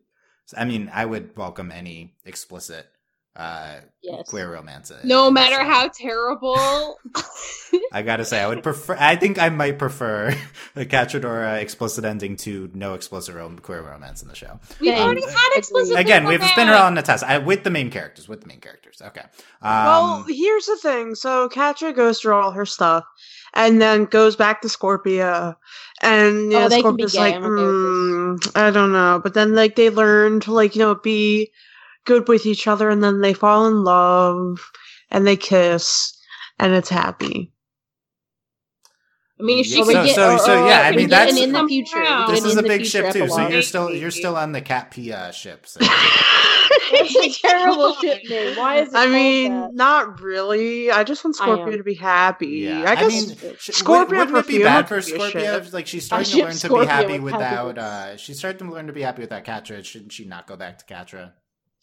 I mean, I would welcome any explicit uh yes. queer romance. No matter show. how terrible. I gotta say, I would prefer. I think I might prefer the Catradora explicit ending to no explicit rom- queer romance in the show. We've Thanks. already had explicit. Again, we have to spin her romance. on the test I, with the main characters. With the main characters, okay. Um, well, here's the thing. So Catra goes through all her stuff, and then goes back to Scorpia, and you Oh, know, they can Scorpia's like, I'm okay with mm, I don't know. But then like they learn to like you know be good with each other, and then they fall in love, and they kiss, and it's happy. I mean, if she Yeah, Or we so- could get, so- so, or yeah, I mean, that's- in the future. this is a big ship too. So you're still you're still on the Cat Pia ship. So. It's a terrible ship name. Why is it? I mean, that? not really. I just want Scorpia to be happy. Yeah, I I guess mean, sh- Scorpia would, wouldn't be bad for Scorpia. a Like she's starting to ship learn to be happy without. happiness. uh She's starting to learn to be happy without Catra. Shouldn't she not go back to Catra?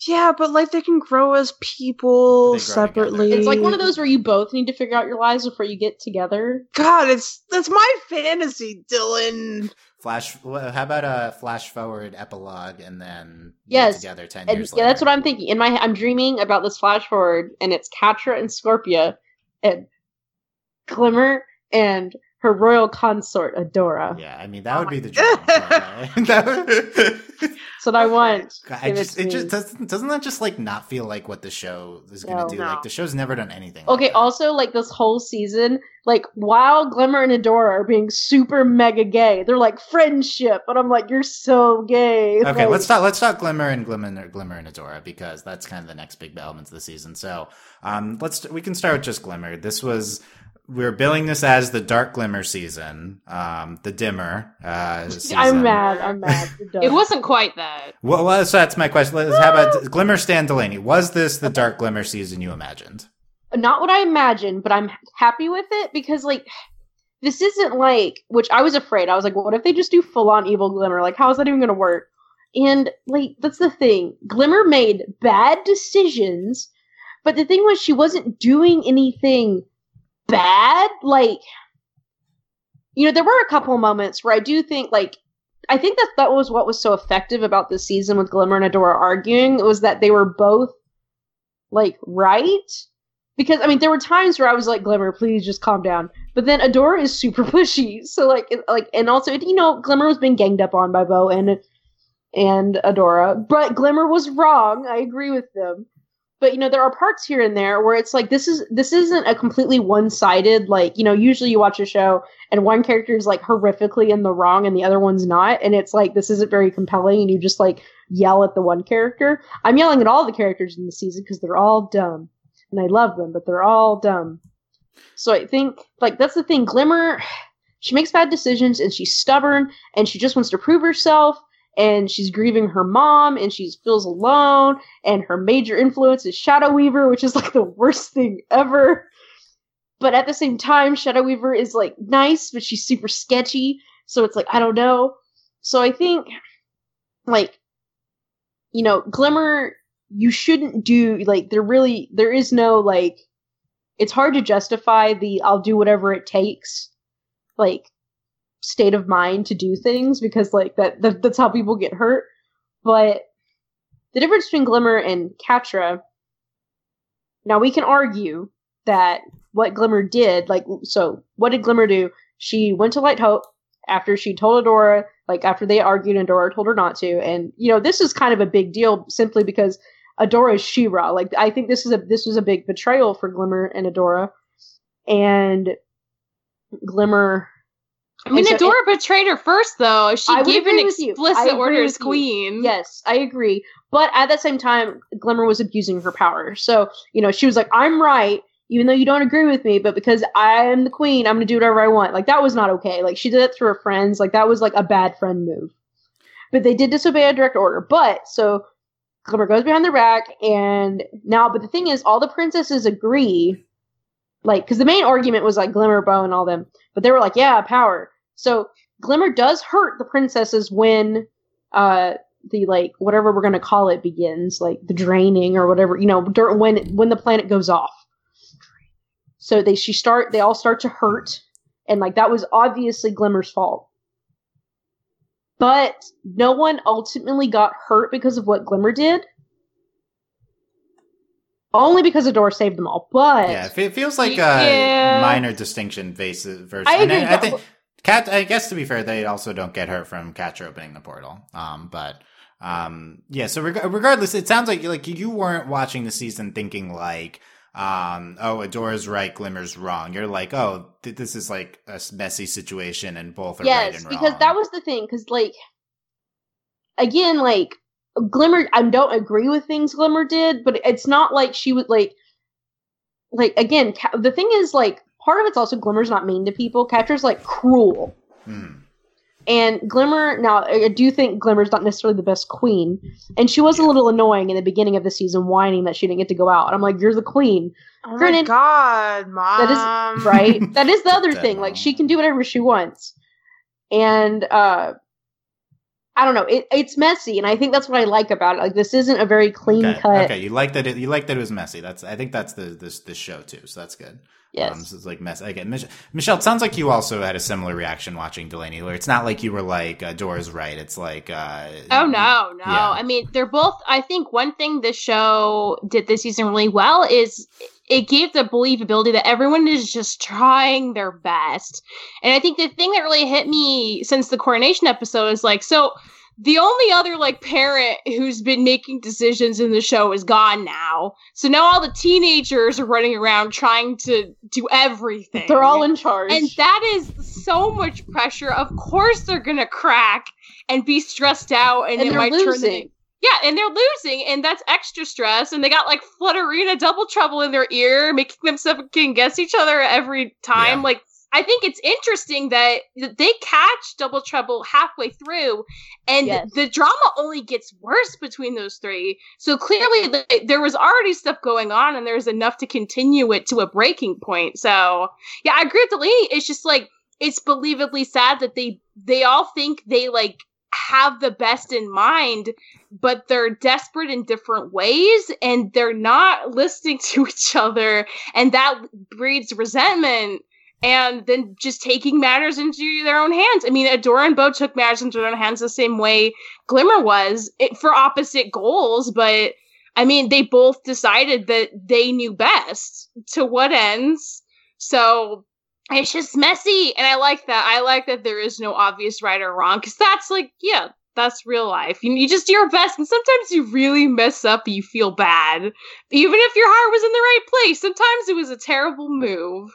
Yeah, but like they can grow as people They grow together. separately. It's like one of those where you both need to figure out your lives before you get together. God, it's that's my fantasy, Dylan. Flash. wh- How about a flash forward epilogue and then Yes, together ten And years yeah, that's what I'm thinking. In my, I'm dreaming about this flash forward, and it's Catra and Scorpia, and Glimmer and her royal consort Adora. Yeah, I mean that Oh would my- be the dream. but, uh, that would- That's what I want. I Give it just it just doesn't doesn't that just like not feel like what the show is gonna No. do? No. Like the show's never done anything. Okay, that. also like this whole season, like while Glimmer and Adora are being super mega gay, they're like friendship, but I'm like, you're so gay. Okay, Like, let's talk. Let's talk Glimmer and Glimmer, Glimmer and Adora because that's kind of the next big element of the season. So, um, let's we can start with just Glimmer. This was we're billing this as the Dark Glimmer season, um, the dimmer. Uh, season. I'm mad. I'm mad. It wasn't quite that. Well, well, so that's my question. Let's, how about Glimmer Stan Delaney? Was this the Dark Glimmer season you imagined? not what I imagined, but I'm happy with it because like this isn't like which I was afraid. I was like, what if they just do full on evil glimmer? Like, how is that even gonna work? And like that's the thing. Glimmer made bad decisions, but the thing was she wasn't doing anything bad. Like you know, there were a couple moments where I do think like I think that that was what was so effective about this season with Glimmer and Adora arguing was that they were both like right because I mean there were times where I was like Glimmer, please just calm down. But then Adora is super pushy, so like it, like and also you know Glimmer was being ganged up on by Bow and and Adora, but Glimmer was wrong. I agree with them. But you know there are parts here and there where it's like this is this isn't a completely one sided like you know usually you watch a show and one character is like horrifically in the wrong and the other one's not and it's like this isn't very compelling and you just like yell at the one character. I'm yelling at all the characters in the season because they're all dumb and I love them, but they're all dumb. So I think like that's the thing. Glimmer, she makes bad decisions and she's stubborn and she just wants to prove herself and she's grieving her mom and she feels alone and her major influence is Shadow Weaver, which is like the worst thing ever. But at the same time, Shadow Weaver is like nice, but she's super sketchy. So it's like I don't know. So I think like you know, Glimmer you shouldn't do like there really there is no like it's hard to justify the I'll do whatever it takes like state of mind to do things because like that, that that's how people get hurt. But the difference between Glimmer and Catra, now we can argue that what Glimmer did, like so what did Glimmer do? She went to Light Hope after she told Adora, like after they argued and Adora told her not to. And you know, this is kind of a big deal simply because Adora is She-Ra. Like I think this is a this was a big betrayal for Glimmer and Adora. And Glimmer I mean, so Adora betrayed her first, though. She I gave an agree with you. I explicit order as queen. Yes, I agree. But at the same time, Glimmer was abusing her power. So, you know, she was like, I'm right, even though you don't agree with me, but because I am the queen, I'm going to do whatever I want. Like, that was not okay. Like, she did it through her friends. Like, that was like a bad friend move. But they did disobey a direct order. But, so Glimmer goes behind their back, and now, but the thing is, all the princesses agree. Like, because the main argument was like Glimmer, Bow, and all them. But they were like, yeah, power. So Glimmer does hurt the princesses when uh the like whatever we're gonna call it begins, like the draining or whatever, you know, dur- when when the planet goes off. So they she start they all start to hurt, and like that was obviously Glimmer's fault. But no one ultimately got hurt because of what Glimmer did. Only because Adora saved them all. But Yeah, it feels like a Yeah. minor distinction versus versus. I agree, I, but- think Cat. I guess to be fair, they also don't get hurt from Catra opening the portal. Um, but um, yeah. So reg- regardless, it sounds like like you weren't watching the season thinking like. Um, oh, Adora's right, Glimmer's wrong. You're like, oh, th- this is like a messy situation, and both are right and wrong. yes, because that was the thing. Because like, again, like Glimmer, I don't agree with things Glimmer did, but it's not like she would like, like again. Ca- the thing is, like, part of it's also Glimmer's not mean to people. Catra's like cruel, Hmm. and Glimmer. Now, I I do think Glimmer's not necessarily the best queen, and she was a little annoying in the beginning of the season, whining that she didn't get to go out. And I'm like, you're the queen, Oh my god, mom. that is right? that is the other Dead thing. Like she can do whatever she wants, and uh, I don't know. It, it's messy, and I think that's what I like about it. Like this isn't a very clean Okay. cut. okay, you like that. It, you like that it was messy. That's. I think that's the this this show too. So that's good. Yes. Um, so it's like mess. Again, Mich- Michelle, it sounds like you also had a similar reaction watching Delaney. Where it's not like you were like uh, Dora's right. It's like uh, Oh no, no. Yeah. I mean, they're both. I think one thing the show did this season really well is it gave the believability that everyone is just trying their best. And I think the thing that really hit me since the coronation episode is like, so the only other like parent who's been making decisions in the show is gone now. So now all the teenagers are running around trying to do everything. They're all in charge. And that is so much pressure. Of course, they're gonna crack and be stressed out, and, And it they're might turn. losing. Them, yeah, and they're losing, and that's extra stress. And they got like Flutterina double trouble in their ear, making them second guess each other every time. Yeah. Like, I think it's interesting that they catch double trouble halfway through, and Yes. the drama only gets worse between those three. So clearly, the, there was already stuff going on, and there's enough to continue it to a breaking point. So yeah, I agree with Delaney. It's just like it's believably sad that they they all think they like have the best in mind, but they're desperate in different ways, and they're not listening to each other, and that breeds resentment. And then just taking matters into their own hands. I mean, Adora and Bow took matters into their own hands the same way Glimmer was it, for opposite goals, but I mean, they both decided that they knew best. To what ends? So it's just messy, and I like that. I like that there is no obvious right or wrong because that's like, yeah, that's real life. You, you just do your best, and sometimes you really mess up. You feel bad, even if your heart was in the right place. Sometimes it was a terrible move.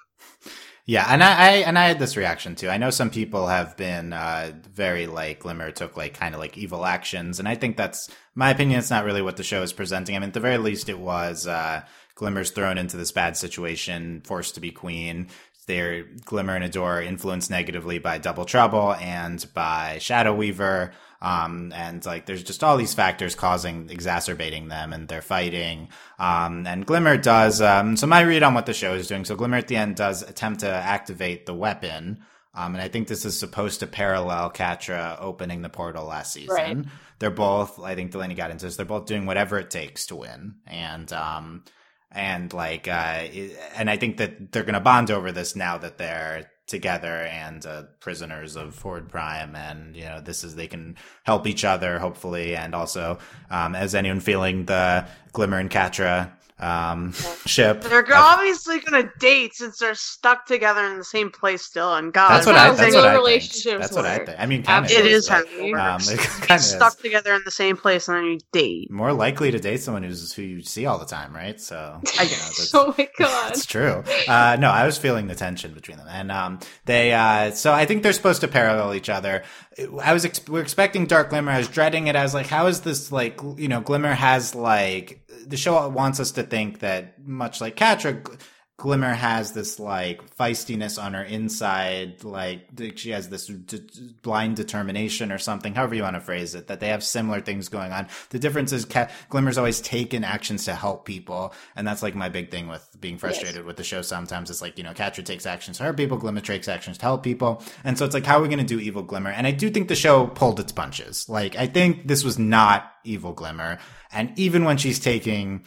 Yeah, and I, I and I had this reaction too. I know some people have been uh, very like Glimmer took like kind of like evil actions, and I think that's my opinion. It's not really what the show is presenting. I mean, at the very least, it was uh, Glimmer's thrown into this bad situation, forced to be queen. They're Glimmer and Adora influenced negatively by Double Trouble and by Shadow Weaver. Um, and like there's just all these factors causing exacerbating them and they're fighting. Um, and Glimmer does, um, so my read on what the show is doing. So Glimmer at the end does attempt to activate the weapon. Um, and I think this is supposed to parallel Catra opening the portal last season. Right. They're both, I think Delaney got into this, they're both doing whatever it takes to win. And, um, and like uh and i think that they're gonna bond over this now that they're together and uh, prisoners of Horde Prime, and you know this is they can help each other hopefully, and also um, as anyone feeling the Glimmer and Catra um, ship. They're of- obviously gonna date since they're stuck together in the same place still. And God, that's what I. That's real what I think. relationships That's what I think. I mean, kind of it Absolutely. is how but, it um, it kind of stuck is. together in the same place and then you date. More likely to date someone who's who you see all the time, right? So I you know, that's- oh my god. It's true. Uh, no, I was feeling the tension between them, and um, they. Uh, so I think they're supposed to parallel each other. I was ex- we are expecting Dark Glimmer. I was dreading it. I was like, how is this like? You know, Glimmer has like the show wants us to think that much like Catra. Gl- Glimmer has this like feistiness on her inside, like she has this d- blind determination or something, however you want to phrase it, that they have similar things going on. The difference is Ca- Glimmer's always taken actions to help people. And that's like my big thing with being frustrated with the show sometimes. It's like, you know, Catra takes actions to hurt people, Glimmer takes actions to help people. And so it's like, how are we going to do Evil Glimmer? And I do think the show pulled its punches. Like, I think this was not Evil Glimmer. And even when she's taking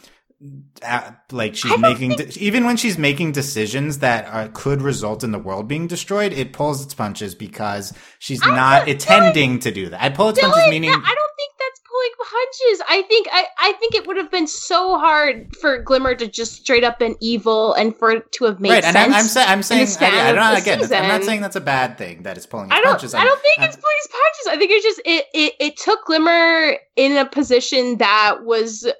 like she's making de- even when she's making decisions that are, could result in the world being destroyed it pulls its punches because she's I not intending to do that i pull its Dylan, punches meaning I don't think that's pulling punches. I think I, I think it would have been so hard for Glimmer to just straight up been evil and for it to have made right and sense. I'm, I'm, sa- I'm saying I, I don't again i'm not saying that's a bad thing that it's pulling its I don't. punches I don't think I'm- it's pulling punches. I think it's just it, it. It took Glimmer in a position that was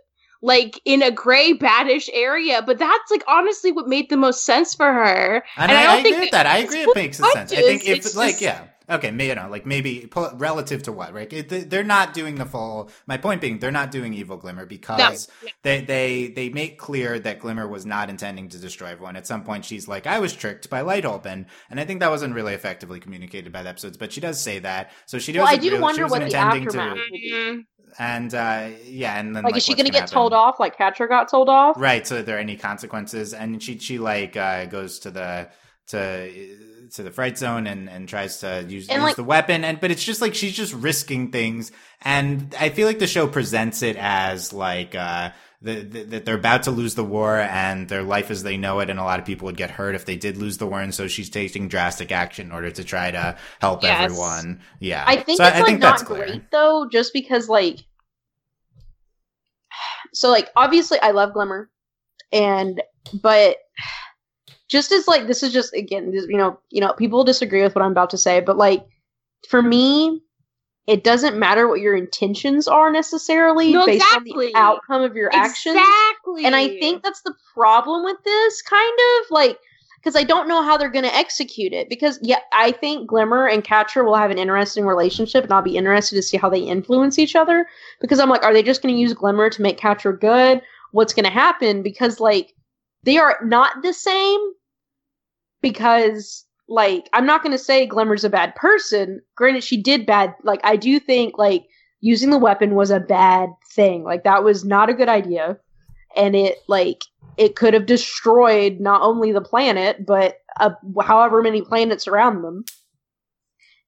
like in a gray, baddish area, but that's like honestly what made the most sense for her. And, And I I, don't I think agree with that that. I agree it makes sense. I think if it's like just- yeah. Okay, may- you know, like maybe relative to what, right? It, they- they're not doing the full. My point being, they're not doing evil Glimmer because no. they they they make clear that Glimmer was not intending to destroy everyone. At some point, she's like, "I was tricked by Light Hope," and I think that wasn't really effectively communicated by the episodes. But she does say that, so she does. Well, I do wonder what the aftermath to. And uh, yeah, and then Like, like, is she what's gonna get happen. told off like Catra got told off? Right. So, are there any consequences? And she she like uh, goes to the to to the fright zone and and tries to use, use like- the weapon. And but it's just like she's just risking things. And I feel like the show presents it as like. uh the, that they're about to lose the war and their life as they know it, and a lot of people would get hurt if they did lose the war, and so she's taking drastic action in order to try to help Yes. everyone. Yeah, I think so it's I like think not clear. great though, just because like so like obviously I love Glimmer and but just as like this is just again you know you know people disagree with what I'm about to say but like for me it doesn't matter what your intentions are necessarily No, based on the outcome of your actions Exactly. and I think that's the problem with this kind of like because I don't know how they're going to execute it. Because yeah, I think Glimmer and Catra will have an interesting relationship, and I'll be interested to see how they influence each other. Because I'm like, are they just going to use Glimmer to make Catra good? What's going to happen? Because like they are not the same. Because like I'm not going to say Glimmer's a bad person. Granted, she did bad. Like I do think like using the weapon was a bad thing. Like that was not a good idea and it like it could have destroyed not only the planet but uh, however many planets around them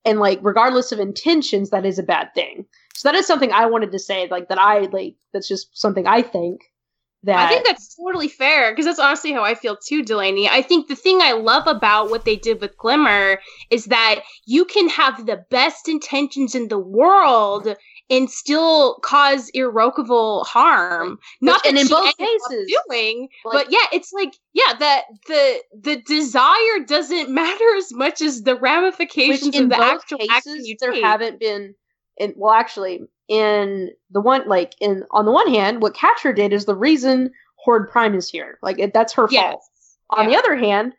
and like regardless of intentions that is a bad thing so that is something i wanted to say like that i like that's just something i think that I think that's totally fair because that's honestly how I feel too, Delaney. I think the thing I love about what they did with Glimmer is that you can have the best intentions in the world and still cause irrevocable harm. Not and that in both cases, doing, like- but yeah, it's like yeah, that the the desire doesn't matter as much as the ramifications of the actual action you there take. haven't been in well actually in the one like in on the one hand what Catra did is the reason horde prime is here like it, that's her Yes. fault on the other hand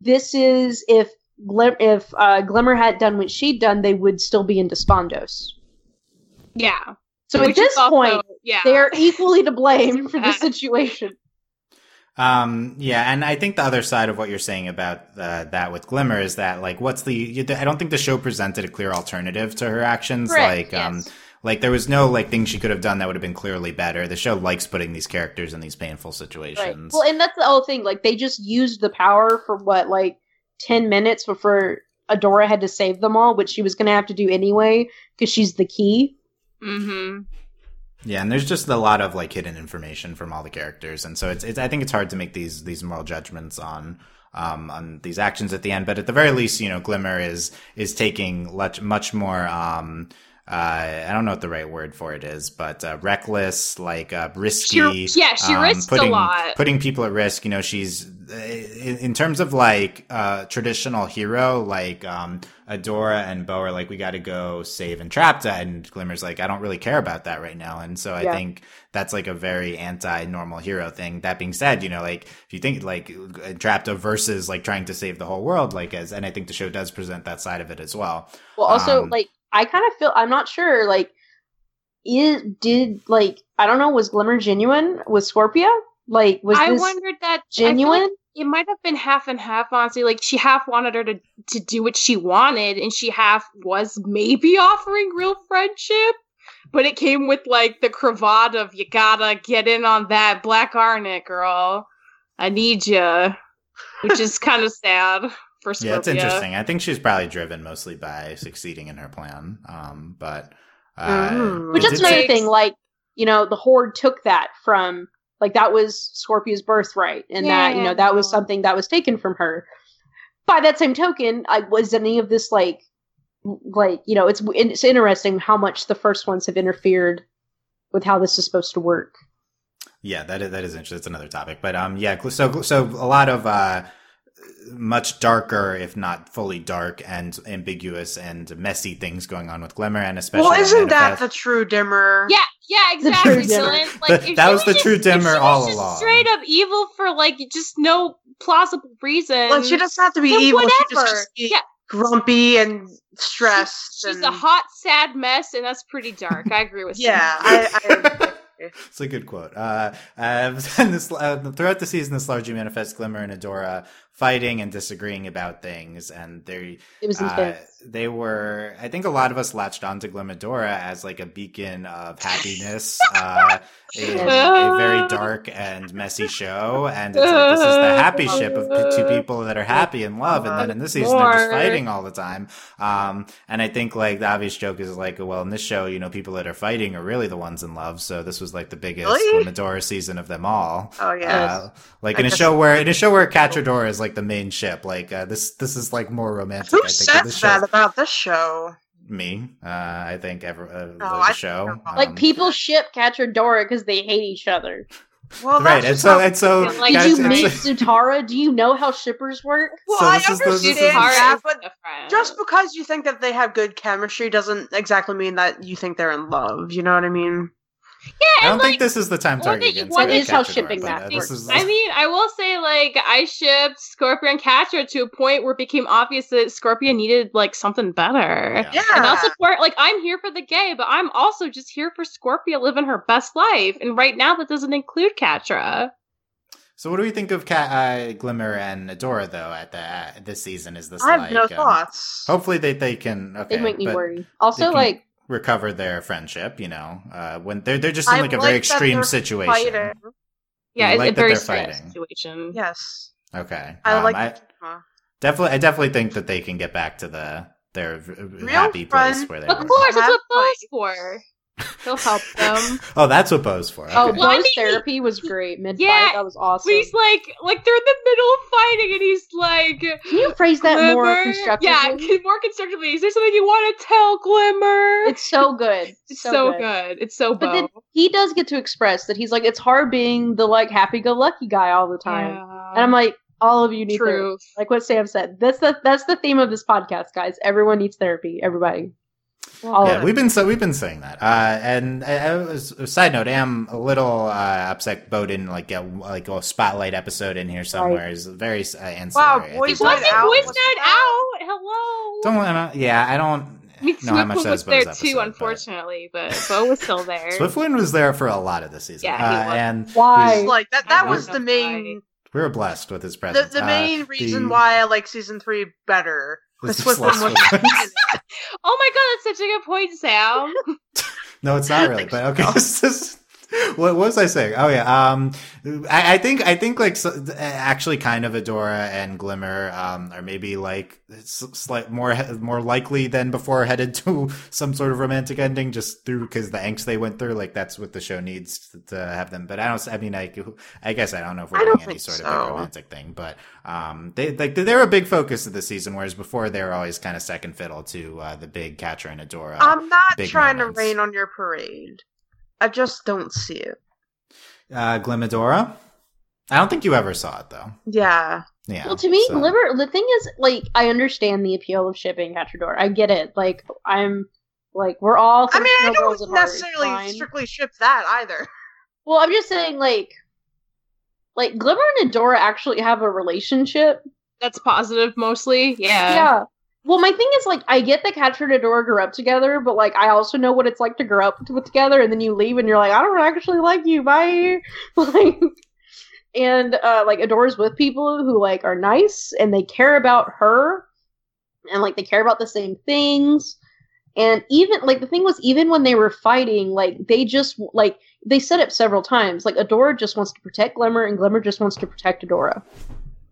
this is if Glim- if uh, glimmer had done what she'd done they would still be in despondos yeah. so Which at this also- point yeah, they're equally to blame for the situation Um, yeah, and I think the other side of what you're saying about uh, that with Glimmer is that like, what's the? You, I don't think the show presented a clear alternative to her actions. Correct, like, um, yes. Like there was no like thing she could have done that would have been clearly better. The show likes putting these characters in these painful Right. situations. Well, and that's the whole thing. Like they just used the power for what, like ten minutes before Adora had to save them all, which she was going to have to do anyway because she's the key. Mm-hmm. Yeah, and there's just a lot of like hidden information from all the characters, and so it's, it's I think it's hard to make these these moral judgments on um, on these actions at the end. But at the very least, you know, Glimmer is is taking much much more. Um, uh, I don't know what the right word for it is, but uh, reckless, like uh, risky. She, yeah, she um, risks putting, a lot. Putting people at risk. You know, she's in, in terms of like uh, traditional hero, like um, Adora and Bow are like, we got to go save Entrapta, and Glimmer's like, I don't really care about that right now. And so I Yeah. think that's like a very anti-normal hero thing. That being said, you know, like if you think like Entrapta versus like trying to save the whole world, like as, and I think the show does present that side of it as well. Well, also, Um, like, I kind of feel I'm not sure. Like, is did like I don't know. Was Glimmer genuine? Was Scorpia like was I this wondered that feel like genuine? it might have been half and half, honestly. Like she half wanted her to to do what she wanted, and she half was maybe offering real friendship. But it came with like the cravat of you gotta get in on that Black Garnet, girl. I need you, which is kind of sad for Scorpia. Yeah, it's interesting. I think she's probably driven mostly by succeeding in her plan. Um, but uh, Mhm. Which it's- is another thing. Like, you know, the Horde took that from like that was Scorpia's birthright, and that you know that was something that was taken from her. By that same token, I was any of this like, like you know, it's it's interesting how much the first ones have interfered with how this is supposed to work. Yeah, that is, that is interesting. It's another topic, but um, yeah. So so a lot of uh, much darker, if not fully dark, and ambiguous and messy things going on with Glimmer, and especially Well, isn't that the true dimmer? Yeah, yeah, The exactly, true dimmer. Dylan. Like, That- if that she was the just- true if dimmer she was all just along. Straight up evil for like just no plausible reason. Like she doesn't have to be then evil. She just whatever. be Yeah. grumpy and stressed. She's and... a hot, sad mess, and that's pretty dark. I agree with you. Yeah, you. I, It's a good quote. Uh, uh, this, uh, throughout the season, this largely manifests Glimmer and Adora fighting and disagreeing about things, and they uh, they were. I think a lot of us latched onto Glimmadora as like a beacon of happiness uh, in a very dark and messy show, and it's like this is the happy ship of p- two people that are happy and love, and then in this season they're just fighting all the time. Um, and I think like the obvious joke is like, well, in this show, you know, people that are fighting are really the ones in love, so this was like the biggest Really? Season of them all. oh yeah. Uh, like in a show where in a show where Catrador is like the main ship, like uh, this this is like more romantic. Who I think than says this show. that about this show? Me, uh, I think every uh, the, Oh, the I show. think you're Like um, people ship Catradora because they hate each other. Well, right? that's And just so and so, like, Did you it's- meet Zutara? Do you know how shippers work? Well, So I this is the- understand Tara but just because you think that they have good chemistry doesn't exactly mean that you think they're in love. You know what I mean? Yeah, I don't like, think this is the time one target that- against one uh, how Catrador, shipping but, that uh, works. this is- I mean, I will say, like, I shipped Scorpia and Catra to a point where it became obvious that Scorpia needed, like, something better. Yeah. And Yeah. I'll support, like, I'm here for the gay, but I'm also just here for Scorpia living her best life. And right now, that doesn't include Catra. So, what do we think of Cat, uh, Glimmer and Adora though? At the uh, this season, is this I have like? no um, thoughts. hopefully, they they can okay, They make me but worry. Also, can- like recover their friendship. You know, uh, when they're they're just in like a like very extreme situation. fighting. Yeah, You it's like a very they're strange fighting. situation. Yes. Okay, I um, like I, Huh. definitely. I definitely think that they can get back to the their v- Real happy place where they Of were. course, that's what Have Bo's for. He'll help them. Oh, that's what Bow's for. oh, okay. Well, I mean, therapy was great. Mid fight, Yeah, that was awesome. He's like, like they're in the middle of fighting, and he's like, Can you phrase that more Glimmer? constructively? Yeah, more constructively. Is there something you want to tell Glimmer? It's so good. It's so, good. It's so But Bo. then he does get to express that he's like, it's hard being the like happy-go-lucky guy all the time. Yeah. And I'm like, all of you need therapy. Like what Sam said. That's the that's the theme of this podcast, guys. Everyone needs therapy. Everybody. All Yeah, we've been so we've been saying that. Uh, and I, I a side note, I am a little uh, upset Bow didn't like get like a spotlight episode in here somewhere. It's very uh, ancillary. Wow, I think Boys It wasn't Night Out Boys Night out. Out. Hello. Don't wanna- yeah, I don't I mean, know how much that was was there Bow's too, episode, but- unfortunately, but Bow was still there. Swiftwind was there for a lot of the season. Yeah, he uh, was. and Why? he's- Like that. That was the main. we were blessed with his presence. the Uh, main reason the- why I like season three better. Was the was. Oh my god, that's such a good point, Sam. No, it's not really. But okay, this is- what was I saying? Oh yeah. Um, I, I think I think like so, actually kind of Adora and Glimmer um are maybe like slight more more likely than before headed to some sort of romantic ending just through because the angst they went through. Like that's what the show needs to, to have them. But I don't. I mean, I I guess I don't know if we're doing any sort so. of romantic thing. But um, they like they're a big focus of the season, whereas before they were always kind of second fiddle to uh, the big Catra and Adora. I'm not trying moments. to rain on your parade. I just don't see it. Uh, Glimmadora? I don't think you ever saw it though. Yeah. Yeah. Well, to me, so. Glimmer. The thing is, like, I understand the appeal of shipping Catradora. I get it. Like, I'm like, we're all. I mean, I don't necessarily strictly ship that either. Well, I'm just saying, like, like Glimmer and Adora actually have a relationship. That's positive, mostly. Yeah. Yeah. Well, my thing is like I get that Catherine and Adora grew up together, but like I also know what it's like to grow up together, and then you leave and you're like, I don't actually like you, bye. like, and uh, like Adora's with people who like are nice and they care about her, and like they care about the same things. And even like the thing was, even when they were fighting, like they just like they said it several times. Like Adora just wants to protect Glimmer, and Glimmer just wants to protect Adora.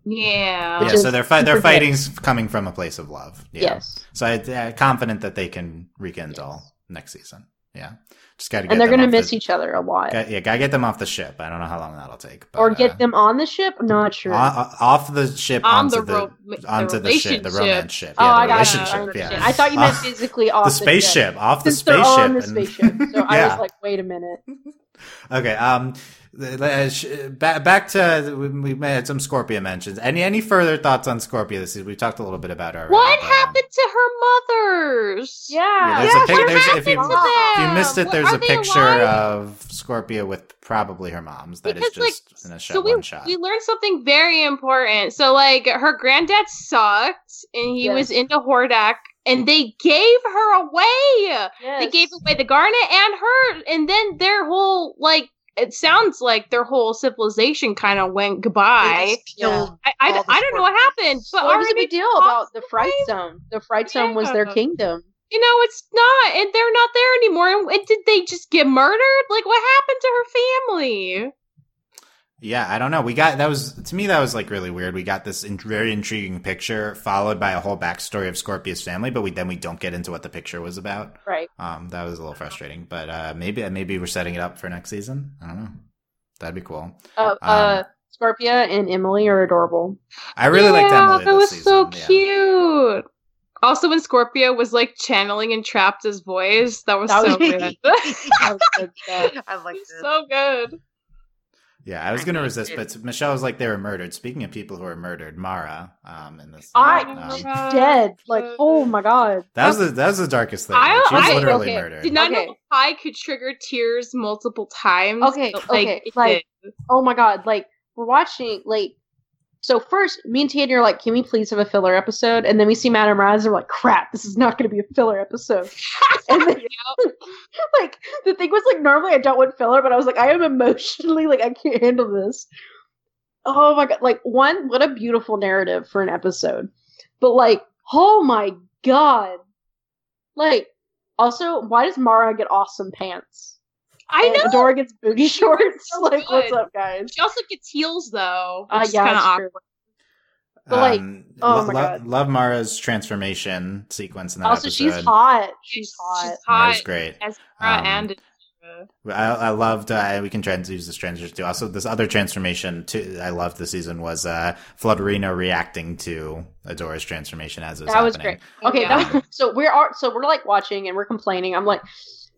Yeah. Yeah. So their fight, their fighting's coming from a place of love. Yeah. Yes. So I'm uh, confident that they can rekindle yes. next season. Yeah. Just got to And they're going to miss the, each other a lot. Got, yeah, got to get them off the ship. I don't know how long that'll take. But, or get uh, them on the ship? Not sure. off the ship on onto the, ro- the onto the, ship, the romance ship. Oh, yeah, oh, the I relationship. yeah. I thought you meant physically off the spaceship. Off the spaceship. on the spaceship. So yeah. I was like, wait a minute. okay. Um back to we had some Scorpia mentions. Any any further thoughts on Scorpia this season? We talked a little bit about her. What um, happened to her mothers? Yeah, yeah there's a pic- there's, if, you, if you missed it, there's a picture alive? of Scorpia with probably her mom's. That because, is just like, in a shot, so we, one shot. We learned something very important. So like her granddad sucked, and he yes. was into Hordak and they gave her away. Yes. They gave away the Garnet and her, and then their whole like it sounds like their whole civilization kind of went goodbye. Yeah. I, I, I don't know what happened. But what was the big deal about the Fright Zone? The Fright Zone yeah. was their kingdom. You know, it's not, and they're not there anymore. And did they just get murdered? Like, what happened to her family? Yeah, I don't know. We got that was to me that was like really weird. We got this in, very intriguing picture followed by a whole backstory of Scorpia's family, but we then we don't get into what the picture was about. Right. Um, that was a little frustrating, but uh, maybe maybe we're setting it up for next season. I don't know. That'd be cool. Uh, um, uh Scorpia and Emily are adorable. I really yeah, liked Emily. That was season. so cute. Also, when Scorpia was like channeling Entrapta's voice, that was that so was, good. that was good I liked it. So good. Yeah, I was going to resist, but Michelle was like they were murdered. Speaking of people who were murdered, Mara, um, in this, I um, dead. Like, oh my god, that was the that was the darkest thing. I, she was I, literally okay. murdered. Did not okay. know I could trigger tears multiple times. Okay, like, okay, like, oh my god, like we're watching, like so first, me and Tanya are like, "Can we please have a filler episode?" And then we see Madame Razz, and we're like, "Crap, this is not going to be a filler episode." and then, like, the thing was like, normally I don't want filler, but I was like, I am emotionally like, I can't handle this. Oh my god! Like, one, what a beautiful narrative for an episode, but like, oh my god! Like, also, why does Mara get awesome pants? I know. Adora gets booty shorts. So like, what's up, guys? She also gets heels, though. Uh, yeah, kind of awkward. But like, um, oh lo- my god, love Mara's transformation sequence in that also, episode. she's hot. She's hot. She's hot. Mara's great. As Mara um, and I, I loved. Uh, we can trans- use this transition too. Also, this other transformation too. I loved the season was uh, Flutterina reacting to Adora's transformation as it was that happening. was great. Okay, yeah. was, so we're so we're like watching and we're complaining. I'm like,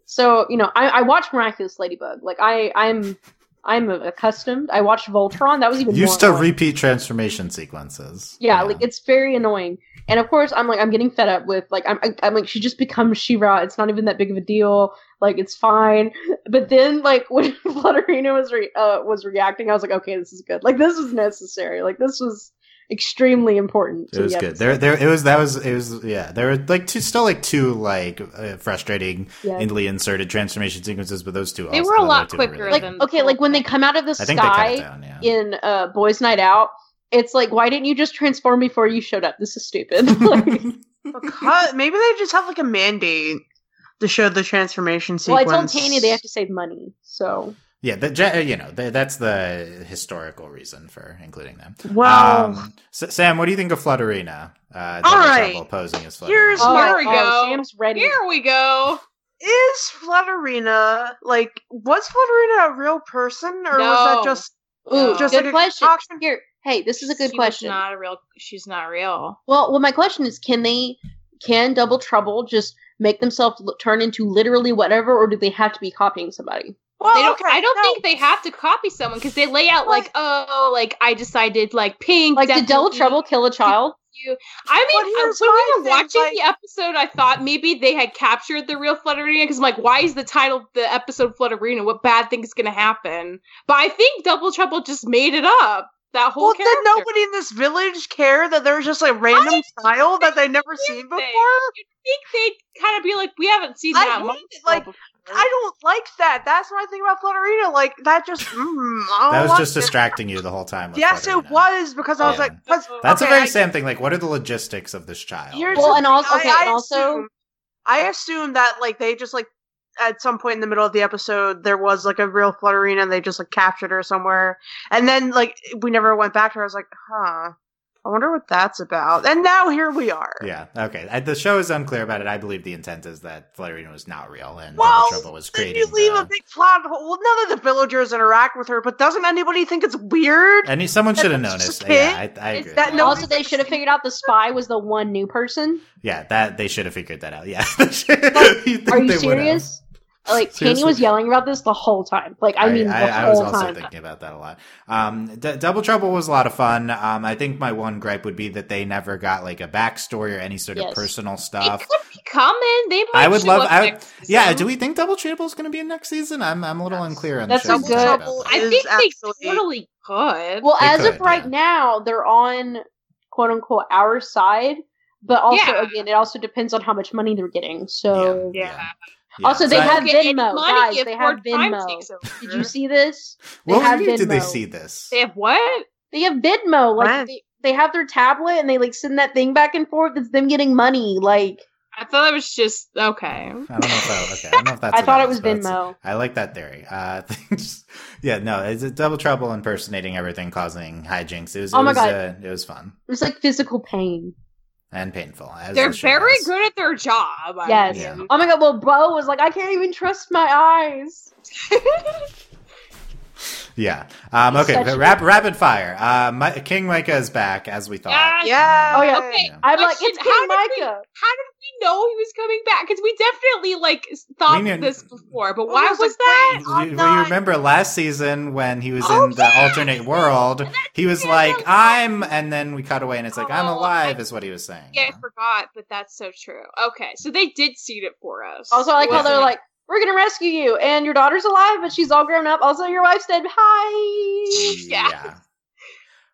so you know, I, I watch Miraculous Ladybug. Like I, I'm, I'm accustomed. I watched Voltron. That was even used to repeat transformation sequences. Yeah, yeah, like it's very annoying. And of course, I'm like, I'm getting fed up with like, I'm, I'm like, she just becomes She-Ra. It's not even that big of a deal. Like, it's fine. But then, like, when Flutterina was re- uh, was reacting, I was like, okay, this is good. Like, this was necessary. Like, this was extremely important. It was the good. There, there, it was. That was. It was. Yeah, there were like two, still like two like uh, frustrating, yeah. indly inserted transformation sequences, but those two. They were a lot quicker. Really like okay, like when they come out of the sky down, yeah. in uh, Boys Night Out, it's like, why didn't you just transform before you showed up? This is stupid. like, because maybe they just have like a mandate to show the transformation sequence. Well, I told Tanya they have to save money, so Yeah, the ge- you know the, that's the historical reason for including them. Well, Um, S- Sam, what do you think of Flutterina? Uh, All Double. Trouble posing as Flutterina. Here's Oh, my- Here we go. Sam's ready. Here we go. is Flutterina like was Flutterina a real person or was that just Ooh, just good like a question. concoction? Here, hey, this is a good She question. not a real. She's not real. Well, well, my question is, can they, can Double Trouble just make themselves l- turn into literally whatever, or do they have to be copying somebody? Well, They don't, okay, I don't no. think they have to copy someone because they lay out like, oh, like I decided like pink. Like, did Double Trouble kill a child? You. I mean, uh, here's when we were watching like- the episode, I thought maybe they had captured the real Flutterina because I'm like, why is the title of the episode Flutterina? What bad thing is going to happen? But I think Double Trouble just made it up. That whole Well, character. did nobody in this village care that there was just like random child that they'd never seen before? You'd think they'd kind of be like, we haven't seen I that much like, before. I don't like that. That's my thing about Flutterina. Like that just mm, I don't that was like just it. distracting you the whole time. with Yes, Flutterina. it was because I was Yeah. like, 'cause- That's okay, a very I- Sam thing. Like, what are the logistics of this child? Here's Well, and also- okay, I, I also- assume, I assume that like they just like at some point in the middle of the episode there was like a real Flutterina and they just like captured her somewhere, and then like we never went back to her. I was like, huh, I wonder what that's about. And now here we are. Yeah. Okay. The show is unclear about it. I believe the intent is that Flutterina was not real and Well, Trouble was created. creating. you leave the- a big plot hole. Well, none of the villagers interact with her, but doesn't anybody think it's weird? and someone should have That's noticed. Yeah, I. I Is agree. that that. no- Also, they should have figured out the spy was the one new person. Yeah, that they should have figured that out. Yeah. You'd Are you they would have. serious? Like Kenny Seriously. was yelling about this the whole time. Like I mean, the I, I was also time. thinking about that a lot. Um, D- Double Trouble was a lot of fun. Um, I think my one gripe would be that they never got like a backstory or any sort of Yes. personal It stuff. could be coming. They might I would love- I would- Yeah, do we think Double Trouble is going to be in next season? I'm I'm a little unclear on That's the good- Trouble that. I is think actually- they totally could. Well, They as could, of right yeah. now, they're on quote unquote our side, but also Yeah. again, it also depends on how much money they're getting. So Yeah. Yeah. Also, they I- have Get Venmo, money guys, they have Venmo. did you see this? They What have movie did they see this? They have what? They have Venmo. Like What? they, they have their tablet and they like send that thing back and forth. It's them getting money. Like I thought it was just okay. I don't know if that, okay. I don't know if that's. I thought it was but Venmo. I like that theory. Uh, just- yeah, no, it's a double trouble impersonating everything, causing hijinks. It was. Oh it my was, God. Uh, it was fun It was like physical pain. And painful. As They're very does. good at their job. I Yes. Yeah. Oh my god, well Bow was like, I can't even trust my eyes. Yeah. Um, okay. but rap- rapid fire. Uh, Mi- King Micah is back as we thought. Yeah. Yeah. Oh, yeah. Okay. Yeah. I'm like, Question, it's how King did we- Micah. How did we know he was coming back? Because we definitely like thought We this before, but oh, why was was that? wait, You, well, you remember last season when he was Oh, in the yeah! alternate world? He was Yeah, like, "I'm," and then we cut away, and it's like, "I'm Oh, alive," I- is what he was saying. Yeah, I forgot, but that's so true. Okay, so they did seed it for us. Also, I like how they're like, we're gonna rescue you, and your daughter's alive, but she's all grown up. Also, your wife's dead. Hi. Yeah.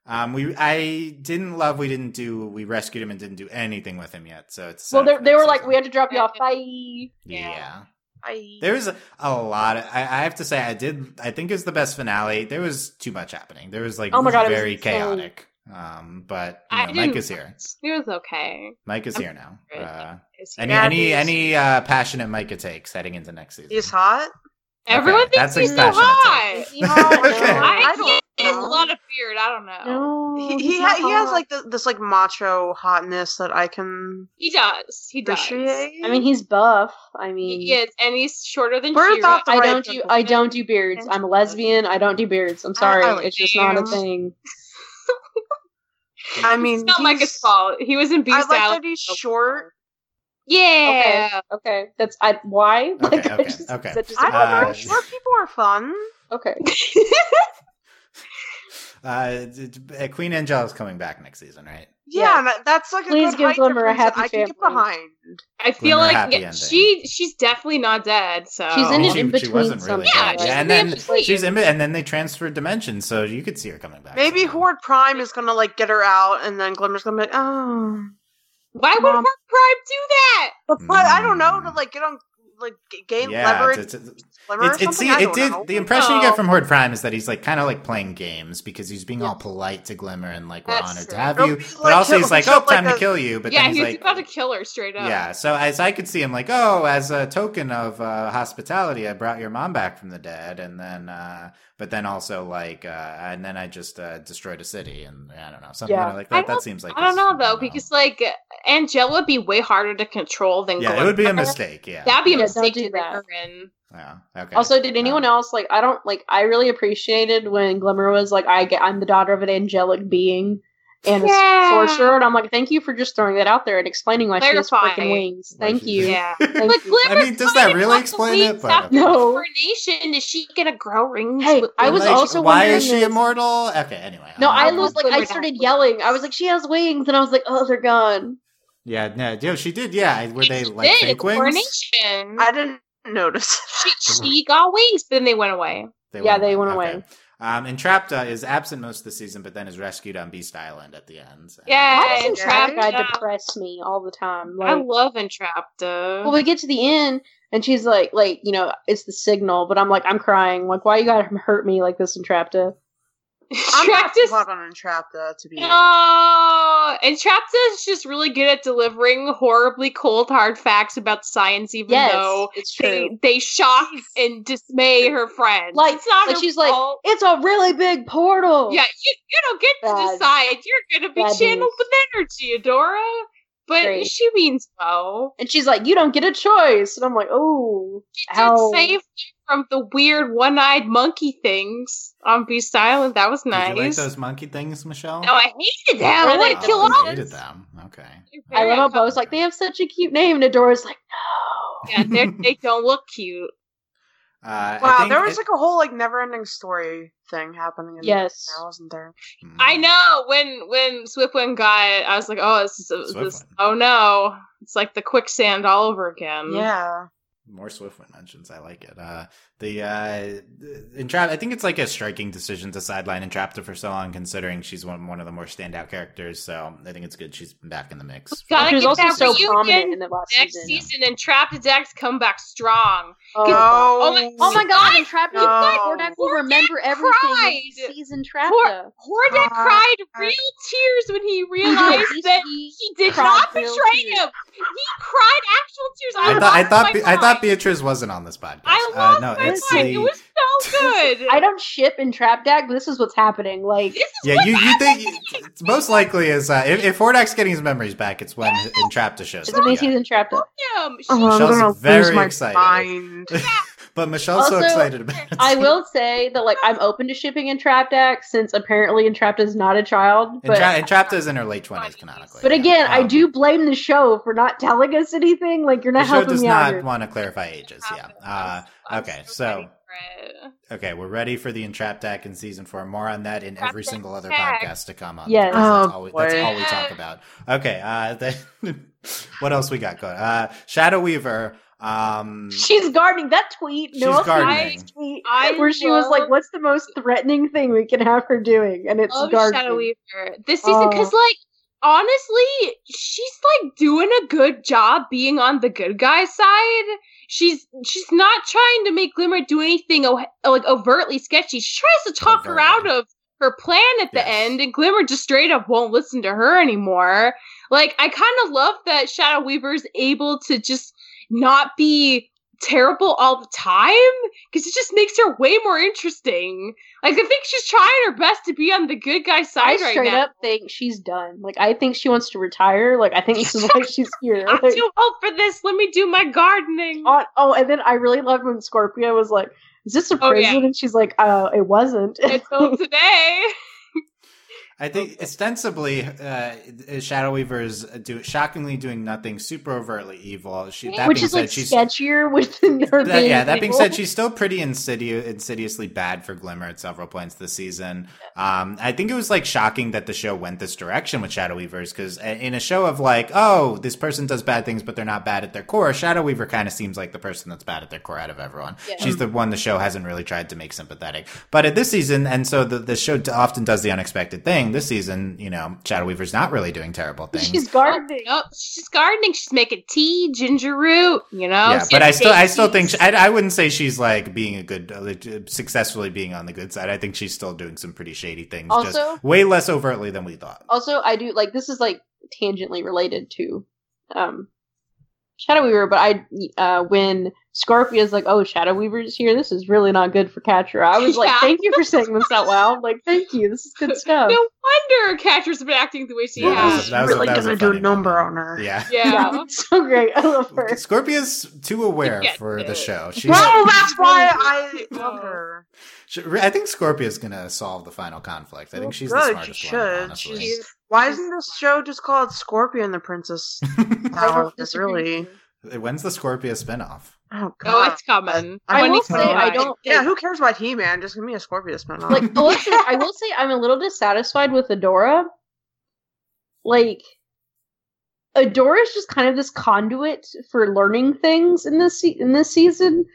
Um, we I didn't love we didn't do we rescued him and didn't do anything with him yet. So it's Well, they they next were like, we had to drop you off. Bye. yeah. Yeah. I, There was a, a lot. Of, I, I have to say, I did. I think it's the best finale. There was too much happening. There was like Oh my God, it was very chaotic. Um, but you know. Mike is here. It was okay. Mike is I'm here now. good. Uh, It's- any any any uh, passionate Micah takes heading into next season. he's hot. Everyone Okay, that's thinks he's so passionate hot. Is he hot? Okay. No. I, I don't can't. He has a lot of beard. I don't know. No, He he, ha- he has like the, this like macho hotness that I can He does. He does. appreciate. I mean, he's buff. I mean, He is, and he's shorter than Where She-Ra. thought the I right don't do. I don't do beards. I'm a lesbian. I don't do beards. I'm sorry. I like it's just not a thing. I mean, It's not he's- Micah's fault. He was in I Beast like Alley. that he's short. Yeah. Okay, that's I. Why? Okay, I okay, just- okay. that just I don't know. Uh, short people are fun. Okay. Uh, d- d- uh, Queen Angel is coming back next season, right? Yeah, Yes. that, that's like a Please good give Glimmer a difference that happy I can get behind. I feel Glimmer like yeah, she she's definitely not dead. So She's in I mean, an she, in she between wasn't really something. dead. Yeah, Yeah, and she's then in between. she's in, and then they transferred dimensions, so you could see her coming back. Maybe somehow. Horde Prime is gonna like get her out, and then Glimmer's gonna be like, oh. Why would Mom. Mark Prime do that? But I don't know to Mm. like get on like g- gain Yeah, leverage. to- to- Glimmer or It, it, see, it did. know. The impression you get from Horde Prime is that he's like kind of like playing games because he's being Yeah. all polite to Glimmer and like we're That's honored to true. have Nope, you. he's But like- also he's like, he'll oh, show, time like, to a- kill you. But yeah, then he he's like, about to kill her straight up. yeah. So as I could see him like, oh, as a token of uh, hospitality, I brought your mom back from the dead, and then, uh, but then also like, uh, and then I just uh, destroyed a city, and I don't know something Yeah. you know, like that. That seems like I don't know though, MO. because like Angella would be way harder to control than yeah, it would be a mistake. Yeah, That'd be a Yeah, mistake do to bring that. Her in. Yeah. Okay. Also, did anyone Um, else like? I don't like. I really appreciated when Glimmer was like, "I get, I'm the daughter of an angelic being and a Yeah. sorcerer," and I'm like, "Thank you for just throwing that out there and explaining why she has Clarifying. freaking wings." Why Thank you. Yeah. Thank But you. Glimmer I mean, does that really explain it? But- after No. Incarnation, is she gonna grow rings? Hey, with I was? Like, also why wondering is she this. immortal? Okay. Anyway. No, I Um, was like, I started does. yelling. I was like, "She has wings," and I was like, "Oh, they're gone." Yeah, no, yeah, she did. Yeah, were they She like did, fake wings? coronation. I didn't notice. she, she got wings, but then they went away. Yeah, they went away. Um, Entrapta is absent most of the season, but then is rescued on Beast Island at the end. So- Yeah. Why doesn't Entrapta. Trap depress me all the time? I Like, love Entrapta. well, we get to the end, and she's like, "Like, you know, it's the signal," but I'm like, I'm crying. Like, why you gotta hurt me like this, Entrapta? I'm not Entrapta's- caught on Entrapta to be. Oh, Entrapta is just really good at delivering horribly cold, hard facts about science, even Yes, though it's true. they, they shock and dismay her friends. Like- it's not like her she's like. It's a really big portal. yeah, you, you don't get to decide. You're going to be bad channeled news. with energy, Adora. But Great. she means well. And she's like, "You don't get a choice," and I'm like, "Oh, She Ow. did save me from the weird one-eyed monkey things on Beast Island. That was Did nice. you like those monkey things, Michelle? no, I hated them. I Really? want to kill all you of hated them. them. Okay. I love how Bow's like they have such a cute name." And Adora's like, "No." Yeah, they're- don't look cute. Uh, wow, there was it- like a whole like never-ending story thing happening. In Yes. there, wasn't there? Hmm. I know when when Swiftwind got it, I was like, oh, this is this, oh no, it's like the quicksand all over again. Yeah. More Swiftwind mentions. I like it. Uh, the uh, Entrap. I think it's like a striking decision to sideline Entrapta for so long, considering she's one one of the more standout characters. So I think it's good she's back in the mix. Gotta She was also that so reunion prominent in the last next season. season and Trapped Dex come back strong. Oh, Oh my- Oh my god, and Trapta No. Hordak will remember everything cried. season Trapta. Hordak God. cried real tears when he realized that he he did not betray him. He cried actual tears. I I, thought I thought I thought mind. Beatrice wasn't on this podcast. I uh, lost no, my it's the It was so good. I don't ship in Trapdak, but this is what's happening. Like, this is yeah. You you think it's most likely is uh, if, if Hordak's getting his memories back, it's when Entrapta shows it's up. a new yeah. season Trapta. him. She- Oh, I'm gonna very lose my excited. mind. But Michelle's so excited about it. I will say that like I'm open to shipping in Trapdak since apparently Entrapta is not a child. But Entra- Entrapta is in her late twenties canonically. but again, I Um, do blame the show for not telling us anything. Like you're The not show helping does me out not here. want to clarify ages. Yeah. Uh, okay, so so ready for it. okay, we're ready for the Entrapdak in season four. More on that in every single other podcast to come on. Yes. because that's, Oh, all we, that's all we talk about. Okay, uh, then, what else we got going? Uh, Shadow Weaver. Um, She's gardening that tweet. She's no gardening. tweet I where she was like, "What's the most threatening thing we can have her doing?" And it's love gardening. Shadow Weaver this season because, Oh. like, honestly, she's like doing a good job being on the good guy side. She's she's not trying to make Glimmer do anything o- like overtly sketchy. She tries to talk her out of her plan at the Yes. end, and Glimmer just straight up won't listen to her anymore. Like, I kind of love that Shadow Weaver's able to just not be terrible all the time because it just makes her way more interesting. Like I think she's trying her best to be on the good guy I side right straight now. up think she's done. Like I think she wants to retire. Like I think this is why she's here. I'm Like, too old for this. Let me do my gardening. on, oh, and then I really loved when Scorpia was like, "Is this a Oh, yeah. prison?" And she's like, "Uh, it wasn't." Until today. I think ostensibly, uh, Shadow Weaver is do, shockingly doing nothing super overtly evil. She, that Which being is said, like she's sketchier with her That- being yeah, that being evil. said, she's still pretty insidious, insidiously bad for Glimmer at several points this season. Um, I think it was like shocking that the show went this direction with Shadow Weavers because in a show of like, oh, this person does bad things, but they're not bad at their core. Shadow Weaver kind of seems like the person that's bad at their core out of everyone. Yeah. She's the one the show hasn't really tried to make sympathetic. But at this season, and so the the show often does the unexpected thing gardening this season, you know, Shadow Weaver's not really doing terrible things. She's gardening. Oh, she's gardening. She's making tea, ginger root. You know. yeah, she but I has still, I still think she, I, I wouldn't say she's like being a good, uh, successfully being on the good side. I think she's still doing some pretty shady things, Also- just way less overtly than we thought. Also, I do like this is like tangentially related to um Shadow Weaver, but I uh when Scorpia's like, "Oh, Shadow Weaver's here. This is really not good for Catra." I was like, "Thank you for saying this out loud. Like, thank you. This is good stuff." No wonder Catra's been acting the way she Yeah, has. that was really that was a gonna do a number on her. Yeah. Yeah. it's so great. I love her. Scorpia's too aware Yes, for the show. She's, Well, that's why I love her. I think Scorpia's gonna solve the final conflict. I think Well, she's good, the she smartest should. one, honestly. She's- Why isn't this show just called Scorpion the Princess? I Power? don't disagree. really. When's the Scorpia spinoff? Oh god. Oh, it's coming. I will say I don't. yeah, who cares about He Man? Just give me a Scorpia spinoff. like well, listen, I will say I'm a little dissatisfied with Adora. Like Adora is just kind of this conduit for learning things in this se- in this season.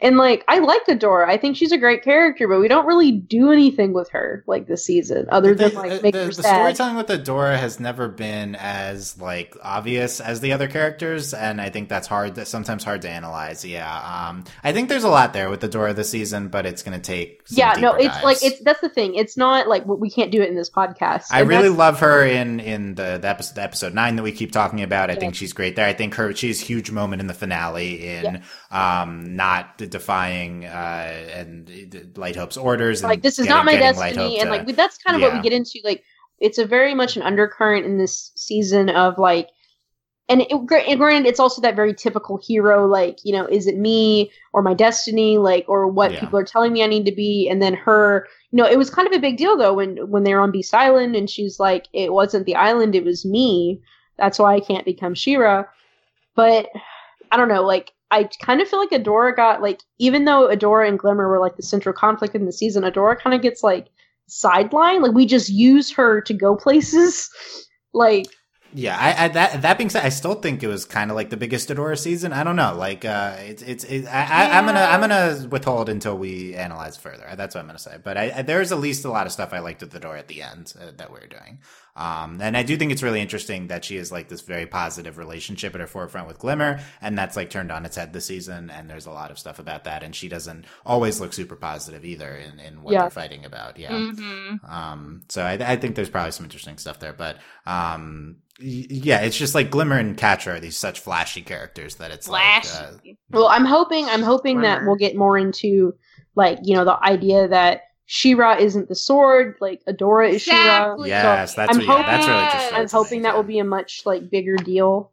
And like I like Adora. I think she's a great character, but we don't really do anything with her like this season other than the, like make the, her the sad. storytelling with Adora has never been as like obvious as the other characters, and I think that's hard. That's sometimes hard to analyze. Yeah, um, I think there's a lot there with Adora this season, but it's going to take. Some yeah, no, it's like it's that's the thing. It's not like we can't do it in this podcast. I really love her in in the, the episode the episode nine that we keep talking about. I Yeah. think she's great there. I think her she's huge moment in the finale in um not defying uh and Light Hope's orders. And like this is getting- not my destiny and to- like that's kind of what we get into like it's a very much an undercurrent in this season of like and, it, and granted it's also that very typical hero like you know is it me or my destiny like or what Yeah. people are telling me i need to be and then her you know it was kind of a big deal though when when they were on beast island and she's like it wasn't the island it was me that's why i can't become She-Ra but i don't know like I kind of feel like Adora got like even though Adora and Glimmer were like the central conflict in the season, Adora kind of gets like sidelined. Like we just use her to go places. Like Yeah, I, I that that being said, I still think it was kind of like the biggest Adora season. I don't know, like uh, it's it's it, I, I'm gonna I'm gonna withhold until we analyze further. That's what I'm gonna say. But I, I, there's at least a lot of stuff I liked with Adora at the end uh, that we're doing. Um, and I do think it's really interesting that she has like this very positive relationship at her forefront with Glimmer, and that's like turned on its head this season. And there's a lot of stuff about that, and she doesn't always look super positive either in in what Yeah. they're fighting about. Yeah. Mhm. Um, so I, I think there's probably some interesting stuff there, but um, yeah, it's just like Glimmer and Catra are these such flashy characters that it's Flash. like, uh, well, I'm hoping I'm hoping that we'll get more into like, you know, the idea that She-Ra isn't the sword, like Adora is She-Ra. Exactly. yes, that's I'm what, yeah, that's really hoping- interesting. I'm hoping that will be a much like bigger deal.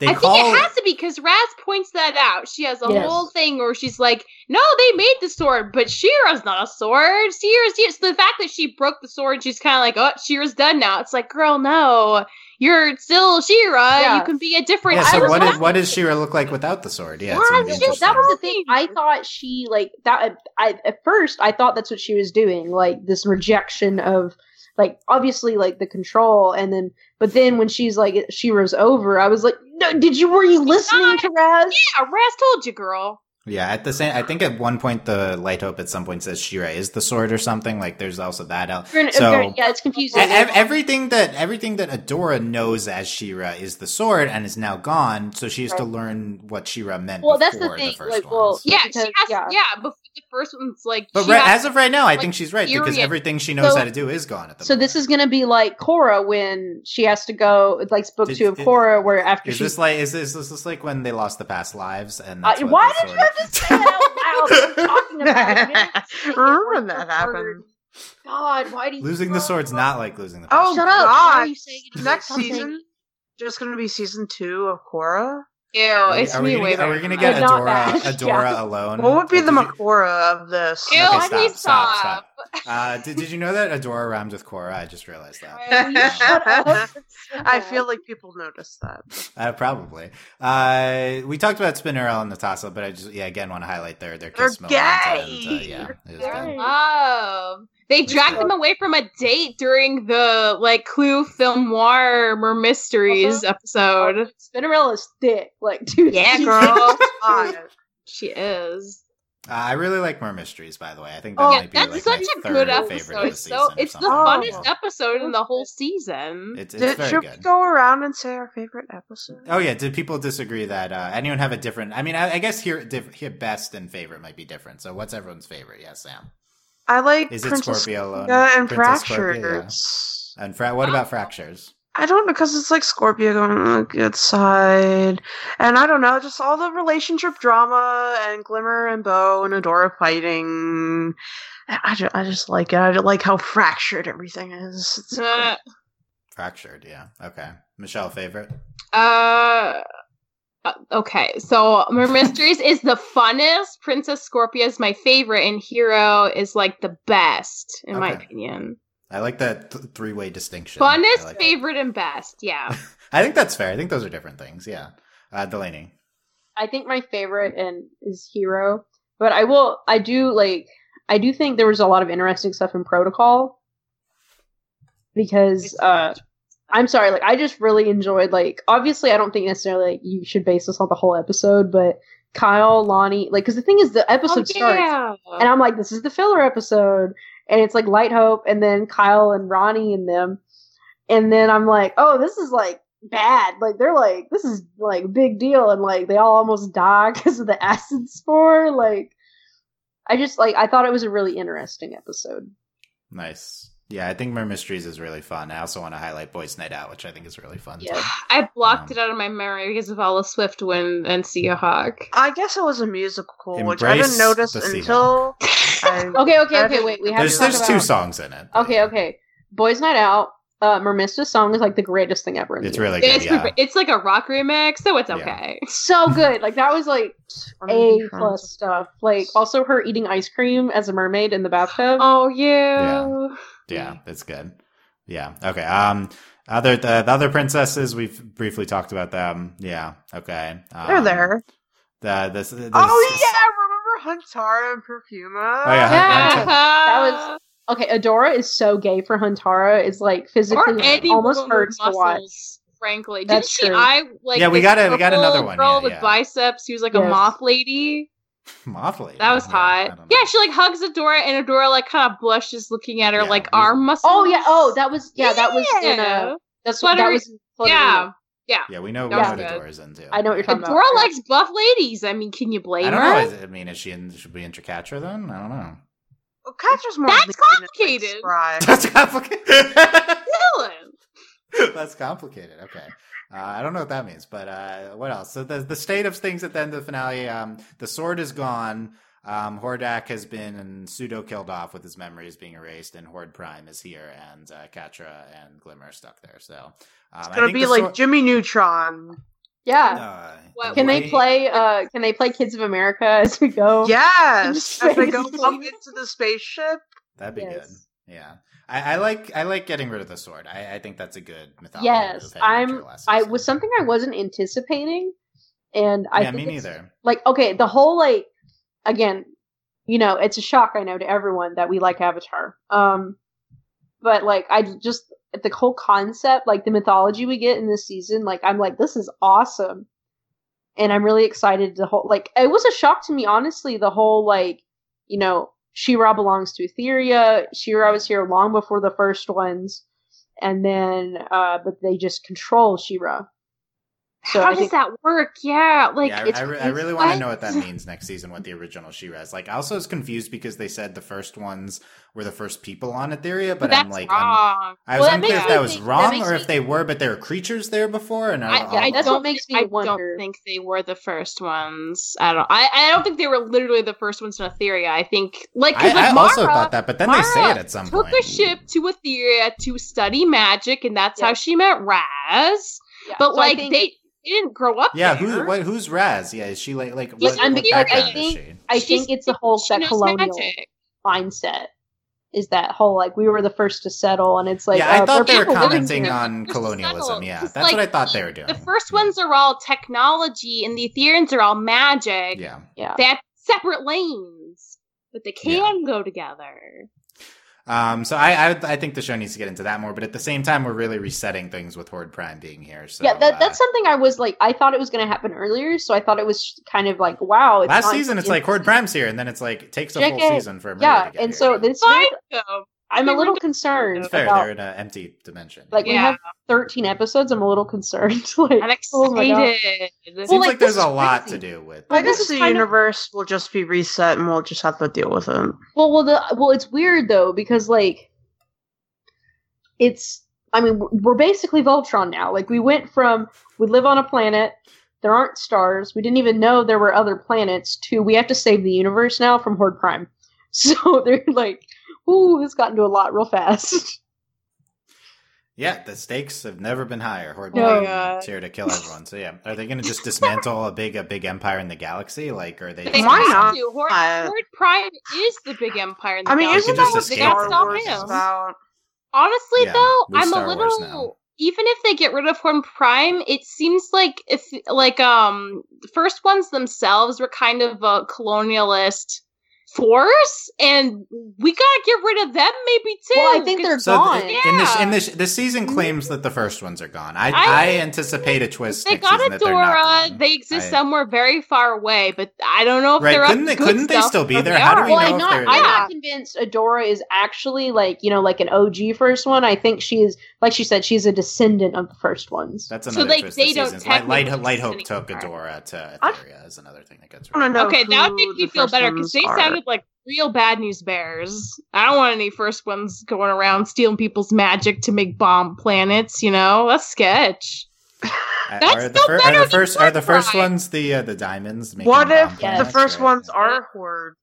They I call think it has to be because Razz points that out. She has a Yes. whole thing where she's like, "No, they made the sword, but She-Ra's not a sword. She-Ra's here." So the fact that she broke the sword, she's kind of like, "Oh, Shira's done now." It's like, girl, no, you're still She-Ra. Yeah. You can be a different. yeah. So was what, is, what does She-Ra look like without the sword? Yeah, Well, gonna be you know, interesting. that was the thing. I thought she like that. I at first I thought that's what she was doing, like this rejection of like obviously like the control, and then but then when she's like She-Ra's over, I was like, no, did you were you listening to Razz? Yeah, Razz told you, girl. Yeah, at the same, I think at one point the Light Hope at some point says She-Ra is the sword or something. Like there's also that. El- Granted- uh, So- yeah, it's confusing. E- everything that everything that Adora knows as She-Ra is the sword and is now gone, so she has to learn what She-Ra meant. Well, that's the before thing, first like, well, ones. Yeah, Because- she has. yeah. Yeah, before the first one's like. But right, has- as of right now, I like, think she's right because everything she knows So- how to do is gone at the so moment. this is gonna be like Korra when she has to go like book Did- two of it- Korra, where after Is she this like is this, is this like when they lost the past lives and Uh, that's what why the did you have to say that out loud? I'm talking about it. You didn't say it Remember when that happened? God, why do you losing the sword's not like losing the Oh, past. Shut up! Why are God. you saying it Next something? season, just going to be season two of Korra. Ew, Are we- it's are we me gonna get, are we gonna get. Not Adora bad. Adora Yeah. alone? What would be the you- Makorra of this? Ew, Okay, please stop, stop. stop, Uh, did, did you know that Adora rhymes with Korra? I just realized that. Will you shut up? I feel like people notice that. Uh, probably. Uh, we talked about Spinnerella and Netossa, but I just yeah again want to highlight their their They're kiss moment. And, uh, gay! yeah, it They're good. gay. Oh, they dragged them away from a date during the like Clue film noir or mysteries Also- episode. Spinnerella's thick, like dude. Yeah, girl. She is. Uh, I really like Mer Mysteries, by the way. I think that Oh, might be that's like such my a third good favorite episode. of the So it's the something. funnest Yeah. episode in the whole season. It's, it's Did, very should good. we go around and say our favorite episode? Oh yeah, did people disagree that uh, anyone have a different? I mean, I, I guess here, diff, here best and favorite might be different. So what's everyone's favorite? Yes, Sam. I like Is it Princess Scorpia alone? And Princess Scorpia, Fractures. And fra- what about fractures? I don't know because it's like Scorpia going on the good side, and I don't know, just all the relationship drama and Glimmer and Bow and Adora fighting. I just, I just like it. I like how fractured everything is. It's Uh, Fractured. Yeah. Okay. Michelle, favorite. Uh, uh, okay, so Mer Mysteries is the funnest. Princess Scorpia is my favorite, and Hero is like the best, in my opinion. I like that th- three way distinction. I Funnest, like that. favorite, and best. Yeah. I think that's fair. I think those are different things. Yeah. Uh, Delaney. I think my favorite and is Hero, but I will. I do like. I do think there was a lot of interesting stuff in Protocol because uh, I'm sorry. Like I just really enjoyed. Like obviously, I don't think necessarily like, you should base this on the whole episode, but Kyle, Lonnie, like because the thing is, the episode Oh, starts and I'm like, this is the filler episode, and it's like Light Hope, and then Kyle and Lonnie and them, and then I'm like, oh, this is like bad. Like they're like, this is like big deal, and like they all almost die because of the acid spore. Like, I just like I thought it was a really interesting episode. Nice. Yeah, I think Mer Mysteries is really fun. I also want to highlight Boys Night Out, which I think is really fun. Yeah. too. I blocked Um, it out of my memory because of Ella Swiftwind and Sea Hawk. I guess it was a musical, which I didn't notice until. I, Okay, okay, okay. Wait, we have There's to talk there's about. two songs in it. but Okay, okay. Boys Night Out. Uh, Mermista's song is like the greatest thing ever. In It's the really good. It's, Yeah. it's like a rock remix, so it's Yeah. okay. so good. Like that was like A plus stuff. Like also her eating ice cream as a mermaid in the bathtub. Oh yeah. Yeah, it's good. Yeah. Okay. Um. Other the, the other princesses we've briefly talked about them. Yeah. Okay. Um, They're there. The this. this Oh yeah, remember Huntara and Perfuma? Oh, yeah. Yeah. That was- Okay, Adora is so gay for Huntara. It's like physically any almost woman with hurts to watch. muscles, Frankly, That's didn't she? true. I like. Yeah, we got a- we got another one, Girl yeah, with yeah. biceps. Who's like a moth lady. Moth lady. That was hot. don't. Yeah, she like hugs Adora, and Adora like kind of blushes, looking at her Yeah, like we- arm muscles. Oh yeah, oh that was yeah, that was in Yeah. uh that's what that was in Fluttery yeah. Yeah, we know That what was. Adora's into. I know what you're talking Adora about. Dora likes buff ladies. I mean, can you blame I don't her? know. I mean, is she in? Should we into Catra then? I don't know. Well, Catra's more That's lean like, complicated. spry. That's complicated. Dylan. That's complicated. Okay. Uh, I don't know what that means, but uh, what else? So the the state of things at the end of the finale. Um, the sword is gone. Um, Hordak has been pseudo killed off with his memories being erased, and Horde Prime is here, and uh, Catra and Glimmer are stuck there. So um, It's gonna think be like sword- Jimmy Neutron. Yeah. Uh, What- Can they play uh can they play Kids of America as we go? Yes, as they go space. up into the spaceship. That'd be Yes. good. Yeah. I, I like I like getting rid of the sword. I, I think that's a good mythology. Yes, move heading into I'm- the I was something I wasn't anticipating and I yeah, think me neither. like okay the whole like again you know it's a shock i know to everyone that we like avatar um but like i just the whole concept like the mythology we get in this season like i'm like this is awesome and i'm really excited to whole like it was a shock to me honestly the whole like you know She-Ra belongs to Etheria. She-Ra was here long before the first ones, and then uh, but they just control She-Ra. So How I does think- that work? Yeah, like yeah, I, it's, I, re- I really want to know what that means next season. What the original She-Ra like. I also was confused because they said the first ones were the first people on Etheria, but, But I'm like, I'm. I was Well, unclear if that was think- wrong makes or me- if they were, but there were creatures there before. And I, I, I'll- I oh. that's don't what makes think- me I wonder. don't think they were the first ones. I don't. I, I don't think they were literally the first ones in Etheria. I think like 'cause, I, like I Mara also thought that, but then they say it at some took point. a ship to Etheria to study magic, and that's how she met Razz. Yeah, But so like think- they, they didn't grow up. Yeah, there. who? What, who's Razz? Yeah, is she like like Yes, what, I'm what because I think- she? I think it's the whole she that colonial magic. mindset is that whole like we were the first to settle, and it's like yeah, I uh, thought they were commenting on colonialism. Yeah, that's like what I thought they were doing. The first ones are all technology, and the Etherians are all magic. Yeah. Yeah, They have separate lanes, but they can go together. Um, so I, I I think the show needs to get into that more, but at the same time, we're really resetting things with Horde Prime being here. So yeah, that, uh, that's something I was like. I thought it was going to happen earlier, so I thought it was kind of like, wow. It's last season it's like Horde Prime's here, and then it's like takes a full JK season for Murray yeah, to get and here. so this Fine week, though. I'm a little concerned it's fair. about They're in an empty dimension. like we have 13 episodes. I'm a little concerned. like, I'm oh my God. Seems well, like, like, there's a lot crazy. to do with. Well, I guess the kind of- universe will just be reset, and we'll just have to deal with it. Well, well, the well, it's weird though because like it's. I mean, we're basically Voltron now. Like we went from we live on a planet. There aren't stars. We didn't even know there were other planets. To we have to save the universe now from Horde Prime. So they're like, "Ooh, this got into a lot real fast." Yeah, the stakes have never been higher. Horde No. Prime is here to kill everyone. So yeah, are they going to just dismantle a big a big empire in the galaxy? Like, are they? They Why gonna- not? to. Horde, Uh, Horde Prime is the big empire in the galaxy. I mean, galaxy. isn't that what escape They Star Wars is about? Honestly, Yeah, though, I'm Star a little. Even if they get rid of Horde Prime, it seems like if like um the first ones themselves were kind of a colonialist force, and we gotta get rid of them maybe too. well, I think they're So gone. th- in this in Yeah. this the season mm-hmm. claims that the first ones are gone. I I, I- anticipate a twist. They got season that they're Adora. They exist I- somewhere very far away, but I don't know if Right, they're couldn't up they- to good couldn't they still be there? How do we well, know I'm if not, they're- I'm Yeah. not convinced Adora is actually like you know like an OG first one. I think she is like she said she's a descendant of the first ones. That's So another they- twist. they don't seasons. Light, Light, technically Light Hope exist took anymore. Adora to I- Etheria is another thing that gets I wanna rid know Okay, that would who make me the feel first better because ones they are. Sounded like real bad news bears. I don't want any first ones going around stealing people's magic to make bomb planets. You know, that's sketch. That's are the, still fir- better are the than first are the first ones the uh, the diamonds? What bomb if the first right? ones are Horde?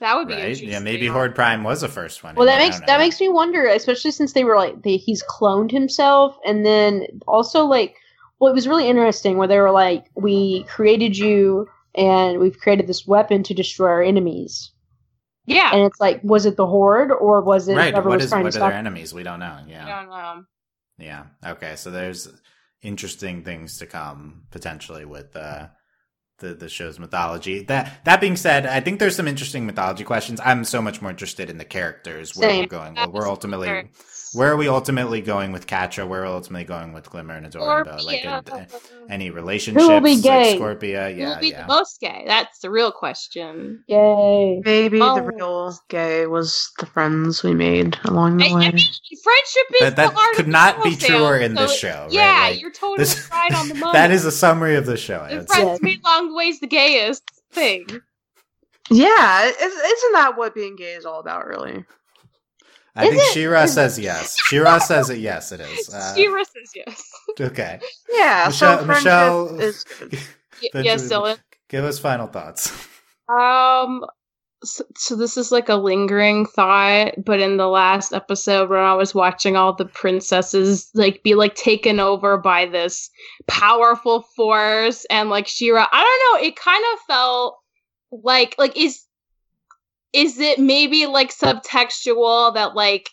That would be right? interesting. Yeah, maybe Horde Prime was the first one. Well, that makes that makes me wonder, especially since they were like they, he's cloned himself, and then also like, well, it was really interesting where they were like, we created you, and we've created this weapon to destroy our enemies, Yeah. and it's like, was it the horde or was it right. whoever What was is trying what to are their stop? enemies? We don't know. I Yeah, don't know. yeah. Okay, so there's interesting things to come potentially with uh, the the show's mythology. That that being said, I think there's some interesting mythology questions. I'm so much more interested in the characters. Where Same. we're going. Well, we're ultimately. Absolutely. Where are we ultimately going with Catra? Where are we ultimately going with Glimmer and Adora? and Bow? Like, Scorpia. and- any relationships? Who will be gay? Like Scorpia? Who Yeah, will be yeah. the most gay? That's the real question. Yay! Maybe Oh. the real gay was the friends we made along the I way. mean, friendship is That- that art could of the not be tale, truer in so this it- show, right? Yeah, Like, you're totally This- right on the moment. that is a summary of the show. And It's- friends made long ways the gayest thing. Yeah, isn't that what being gay is all about, really? I Is think it? She-Ra says yes. She-Ra says it. Yes, it is. Uh, She-Ra says yes. okay. Yeah, Michelle- so friendship Michelle- is good. Yes, Dylan. Give us final thoughts. Um, so, so this is like a lingering thought, but in the last episode when I was watching all the princesses like be like taken over by this powerful force and like She-Ra, I don't know, it kind of felt like like is is it maybe like subtextual that like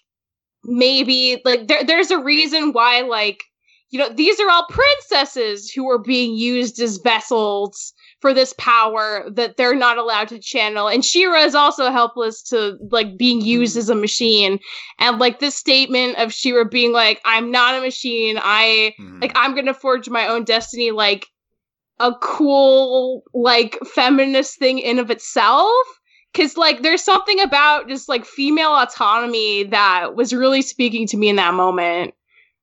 maybe like there there's a reason why like you know these are all princesses who are being used as vessels for this power that they're not allowed to channel. And She-Ra is also helpless to like being used as a machine. And like this statement of She-Ra being like I'm not a machine. I Mhm. like I'm going to forge my own destiny like a cool like feminist thing in of itself cuz like there's something about just like female autonomy that was really speaking to me in that moment.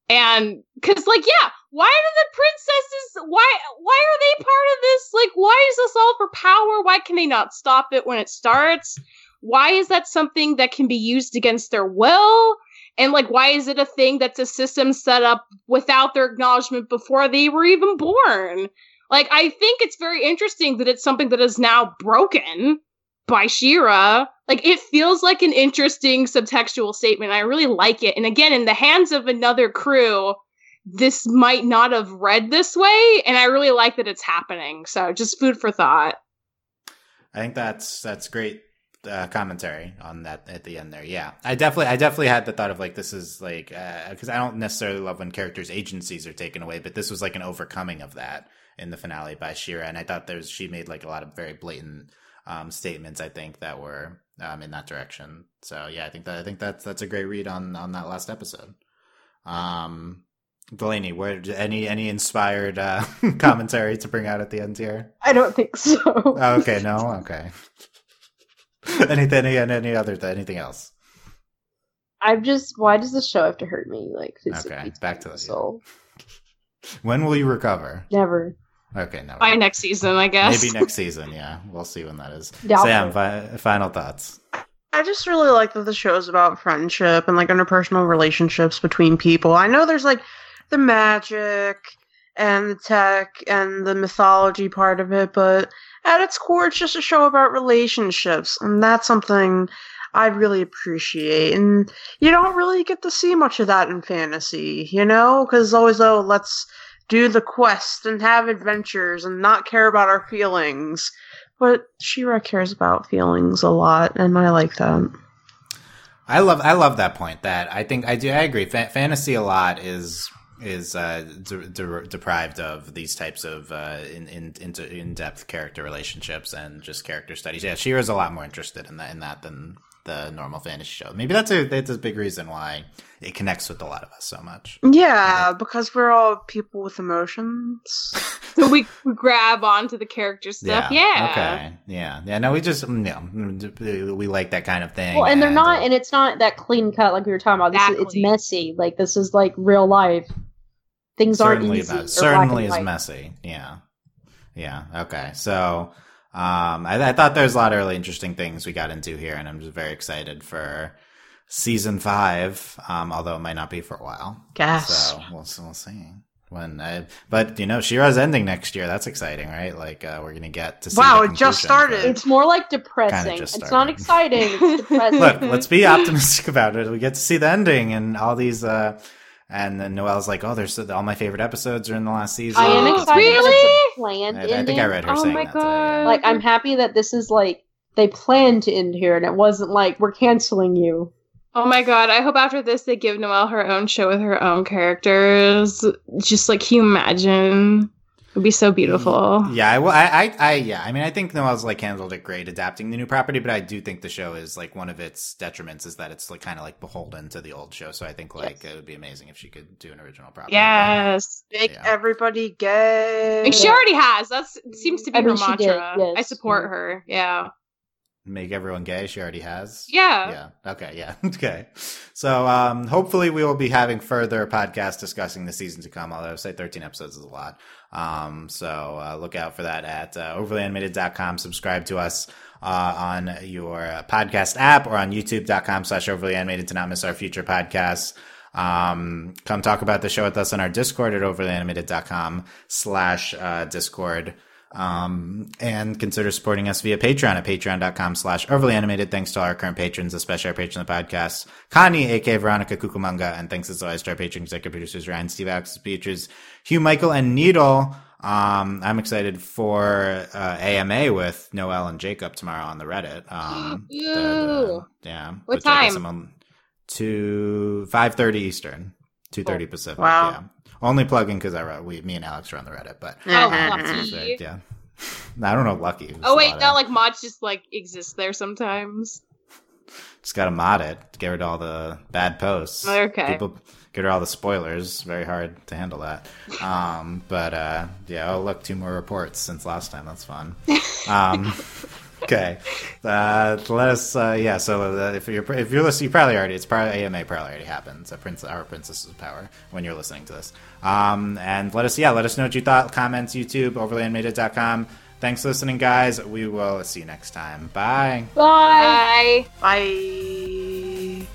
And cuz like yeah why are the princesses why why are they part of this? Like why is this all for power? Why can they not stop it when it starts? Why is that something that can be used against their will? And like why is it a thing that's a system set up without their acknowledgement before they were even born? Like i think it's very interesting that it's something that is now broken by She-Ra. Like it feels like an interesting subtextual statement. I really like it. And again, in the hands of another crew, this might not have read this way, and I really like that it's happening. So just food for thought. I think that's that's great uh, commentary on that at the end there. Yeah, I definitely I definitely had the thought of like this is like because I don't necessarily love when characters' agencies are taken away, but this was like an overcoming of that in the finale by She-Ra, and I thought there's she made like a lot of very blatant um, statements. I think that were um, in that direction. So yeah, I think that I think that's that's a great read on on that last episode. Um, Delaney, where any any inspired uh, commentary to bring out at the end here? I don't think so. Oh, okay, no, okay. anything, any, any other, anything else? I'm just. Why does this show have to hurt me? Like physically, Okay, back to the- soul. When will you recover? Never. Okay, no. By next season, I guess. Maybe next season. Yeah, we'll see when that is. Doubtful. Sam, fi- final thoughts. I just really like that the show is about friendship and like interpersonal relationships between people. I know there's like the magic and the tech and the mythology part of it, but at its core, it's just a show about relationships, and that's something I really appreciate. And you don't really get to see much of that in fantasy, you know, because always though let's do the quest and have adventures and not care about our feelings. But She-Ra cares about feelings a lot, and I like that. I love I love that point. That I think I do. I agree. Fa- fantasy a lot is is uh, de- de- deprived of these types of uh, in in in depth character relationships and just character studies. Yeah, She-Ra's a lot more interested in that in that than the normal fantasy show. Maybe that's a that's a big reason why it connects with a lot of us so much. Yeah, because we're all people with emotions. so we, we grab onto the character stuff. Yeah. Okay. Yeah. Yeah. No, we just you know, we like that kind of thing. Well, and they're not, uh, and it's not that clean cut like we were talking about. This is, it's messy. Like this is like real life. Things aren't certainly easy. me- or certainly is and white. messy. Yeah, yeah. Okay, so um, I, I thought there's a lot of really interesting things we got into here, and I'm just very excited for season five. Um, although it might not be for a while, Guess. so we'll we'll see when. I, but you know, She-Ra's ending next year. That's exciting, right? Like uh, we're gonna get to see Wow, the it just started. It's more like depressing. It's started. not exciting. It's depressing. Look, let's be optimistic about it. We get to see the ending and all these. uh and then Noelle's like, "Oh, there's all my favorite episodes are in the last season." I am Oh, excited. really? That it's a planned I, I think. I read her Oh saying my that today. yeah. God. Like I'm happy that this is like they planned to end here, and it wasn't like we're canceling you. Oh my god, I hope after this they give Noelle her own show with her own characters. Just like, can you imagine? It would be so beautiful. Yeah, I, will- I, I, I, yeah. I mean, I think Noelle's like handled it great adapting the new property, but I do think the show is like one of its detriments is that it's like kind of like beholden to the old show. So I think like Yes. it would be amazing if she could do an original property. Yes. Make Yeah. everybody gay. I mean, she already has. That seems to be I mean, her mantra. yes. I support her. Yeah. Make everyone gay. She already has. Yeah. Yeah. Okay. Yeah. okay. So, um, hopefully we will be having further podcasts discussing the season to come. Although I would say 13 episodes is a lot. Um, so, uh, look out for that at, uh, overlyanimated.com. Subscribe to us, uh, on your podcast app or on youtube.com slash overlyanimated to not miss our future podcasts. Um, come talk about the show with us on our Discord at overlyanimated.com slash, uh, Discord. Um, and consider supporting us via Patreon at patreon.com slash overly animated. Thanks to all our current patrons, especially our patron of the podcast, Connie, aka Veronica Kukumanga, and thanks as always to our patron executive producers, Ryan, Steve, Alex, Beatrice, Hugh, Michael, and Needle. Um, I'm excited for, uh, AMA with Noelle and Jacob tomorrow on the Reddit. Um, the- the- Ooh. yeah. What which I time? I'm on to 5.30 Eastern, 2.30 Pacific. Wow. Yeah. Only plugging because I, wrote- we, me and Alex are on the Reddit, but Oh, Mhm. lucky. yeah. I don't know, lucky. Oh wait, lot no, of- like mods just like exist there sometimes. just gotta mod it. Get rid of all the bad posts. Okay. People get rid of all the spoilers. Very hard to handle that. Um, but uh, yeah. Oh, look, two more reports since last time. That's fun. Um, okay. Uh, let us. Uh, yeah. So uh, if you're if you're listening, you probably already. It's probably AMA probably already happened. So Prince, our Princess of Power when you're listening to this. Um, and let us. Yeah. Let us know what you thought. Comments. YouTube. Overlyanimated.com. Thanks for listening, guys. We will see you next time. Bye. Bye. Bye. Bye.